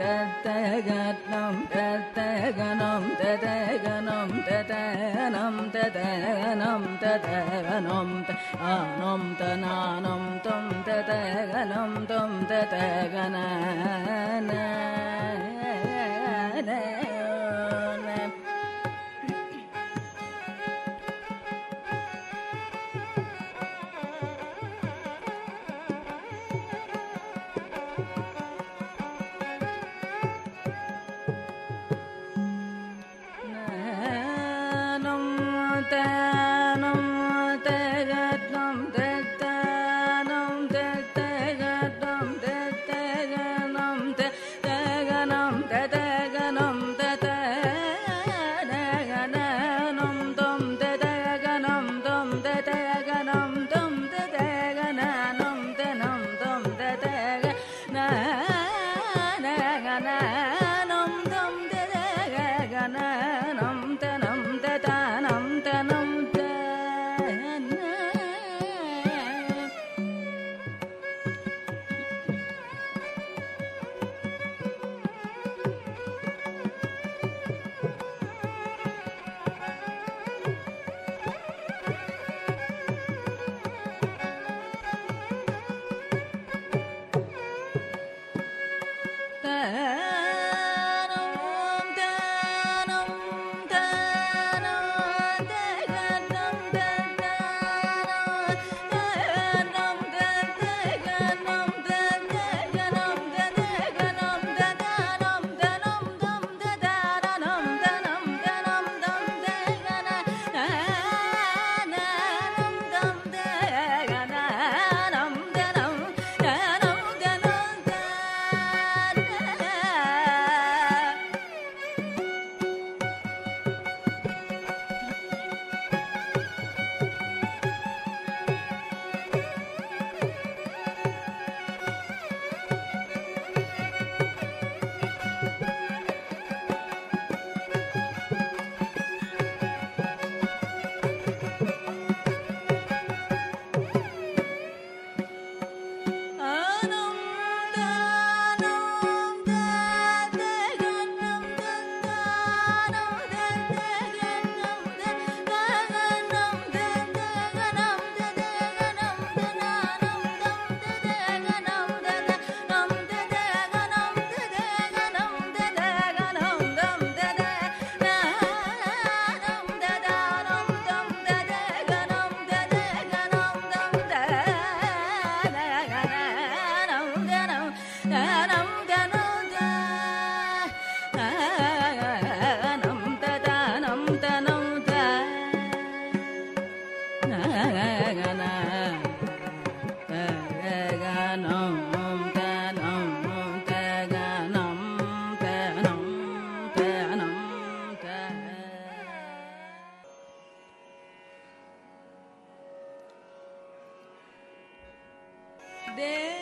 तत्त ग तत्तगणं ततगणं ततनं तदगणं तत तनं तनानं तं ततगणं तं तत Friday.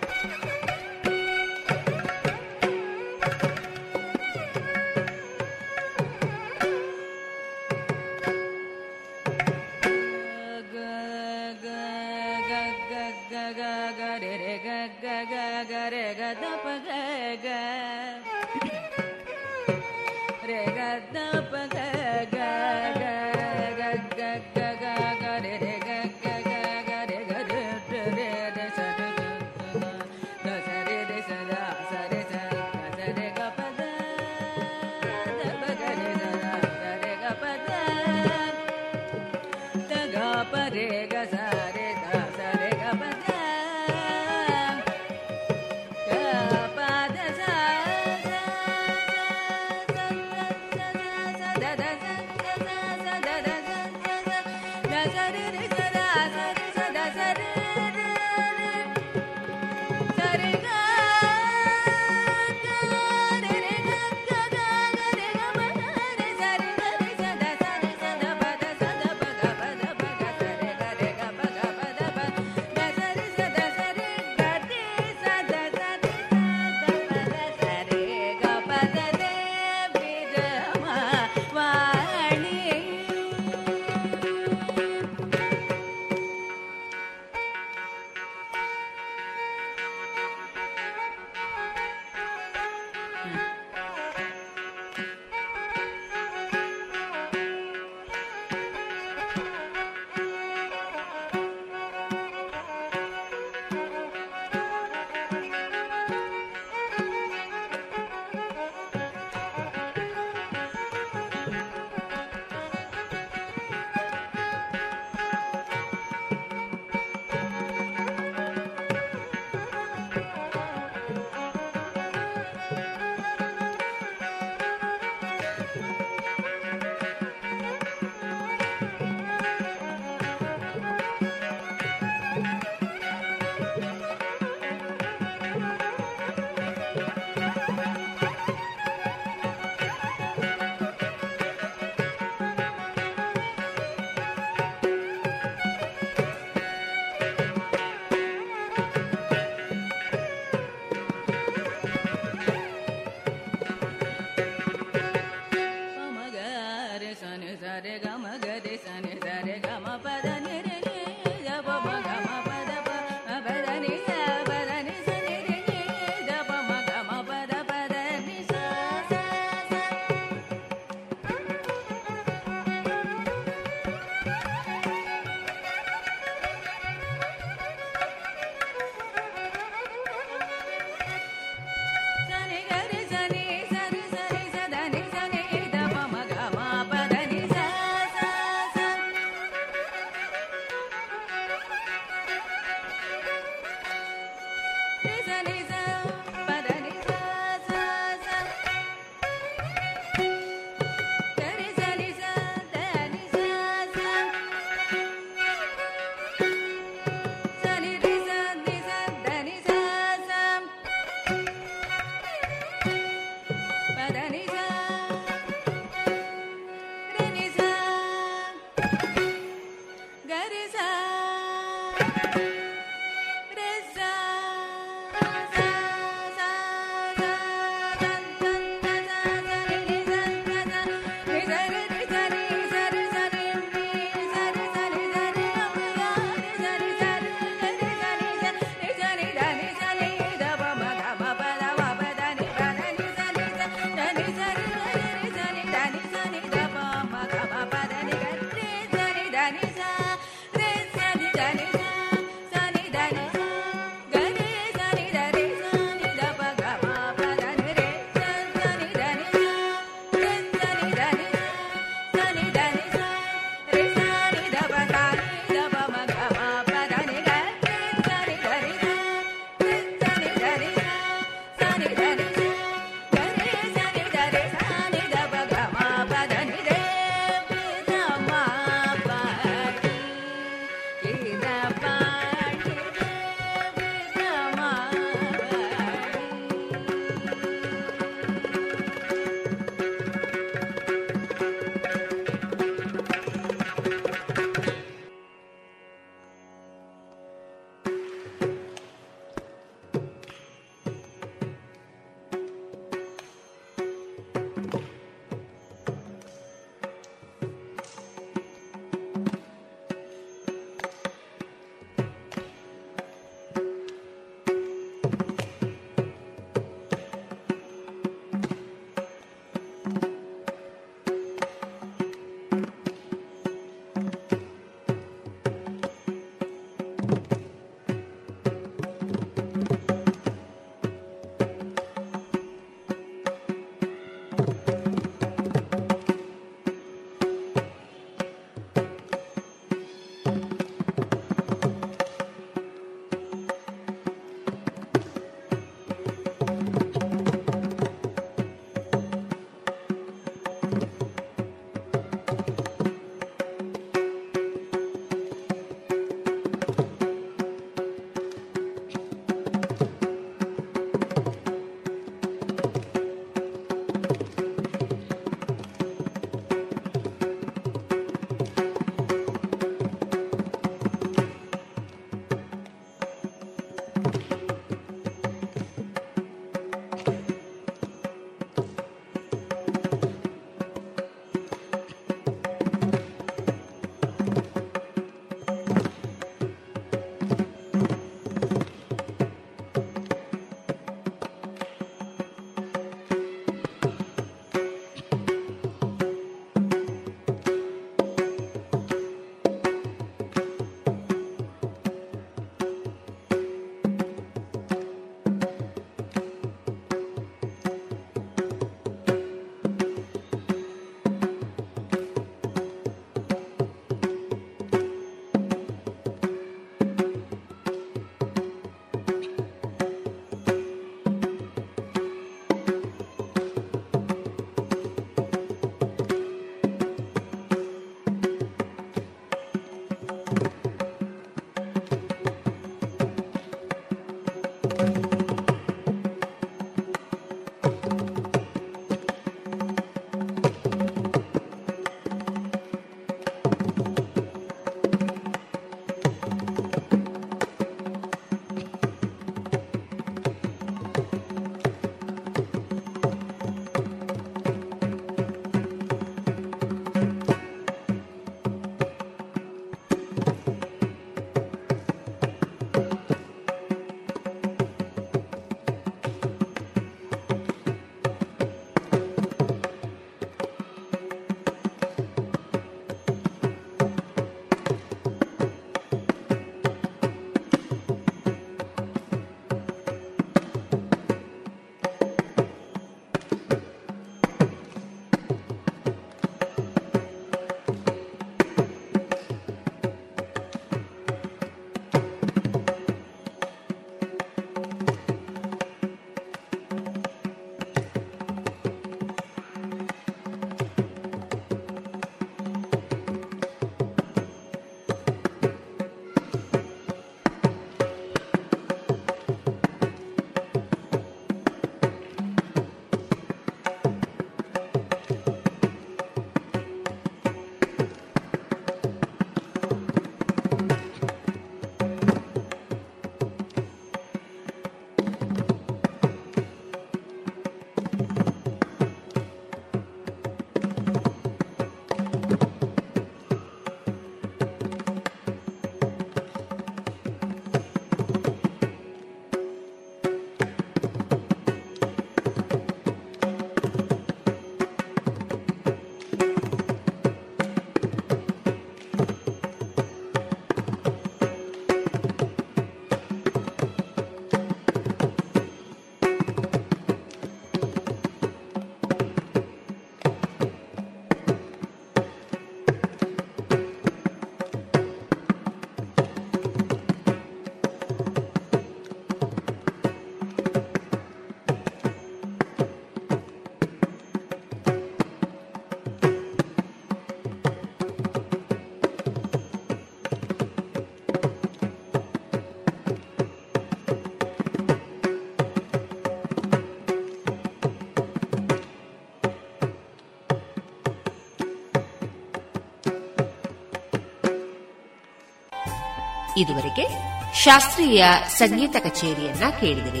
ಇದುವರೆಗೆ ಶಾಸ್ತ್ರೀಯ ಸಂಗೀತ ಕಚೇರಿಯನ್ನ ಕೇಳಿದಿರಿ.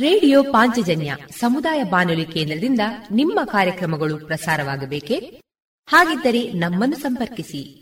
ರೇಡಿಯೋ ಪಾಂಚಜನ್ಯ ಸಮುದಾಯ ಬಾನುಲಿ ಕೇಂದ್ರದಿಂದ ನಿಮ್ಮ ಕಾರ್ಯಕ್ರಮಗಳು ಪ್ರಸಾರವಾಗಬೇಕೆ? ಹಾಗಿದ್ದರೆ ನಮ್ಮನ್ನು ಸಂಪರ್ಕಿಸಿ.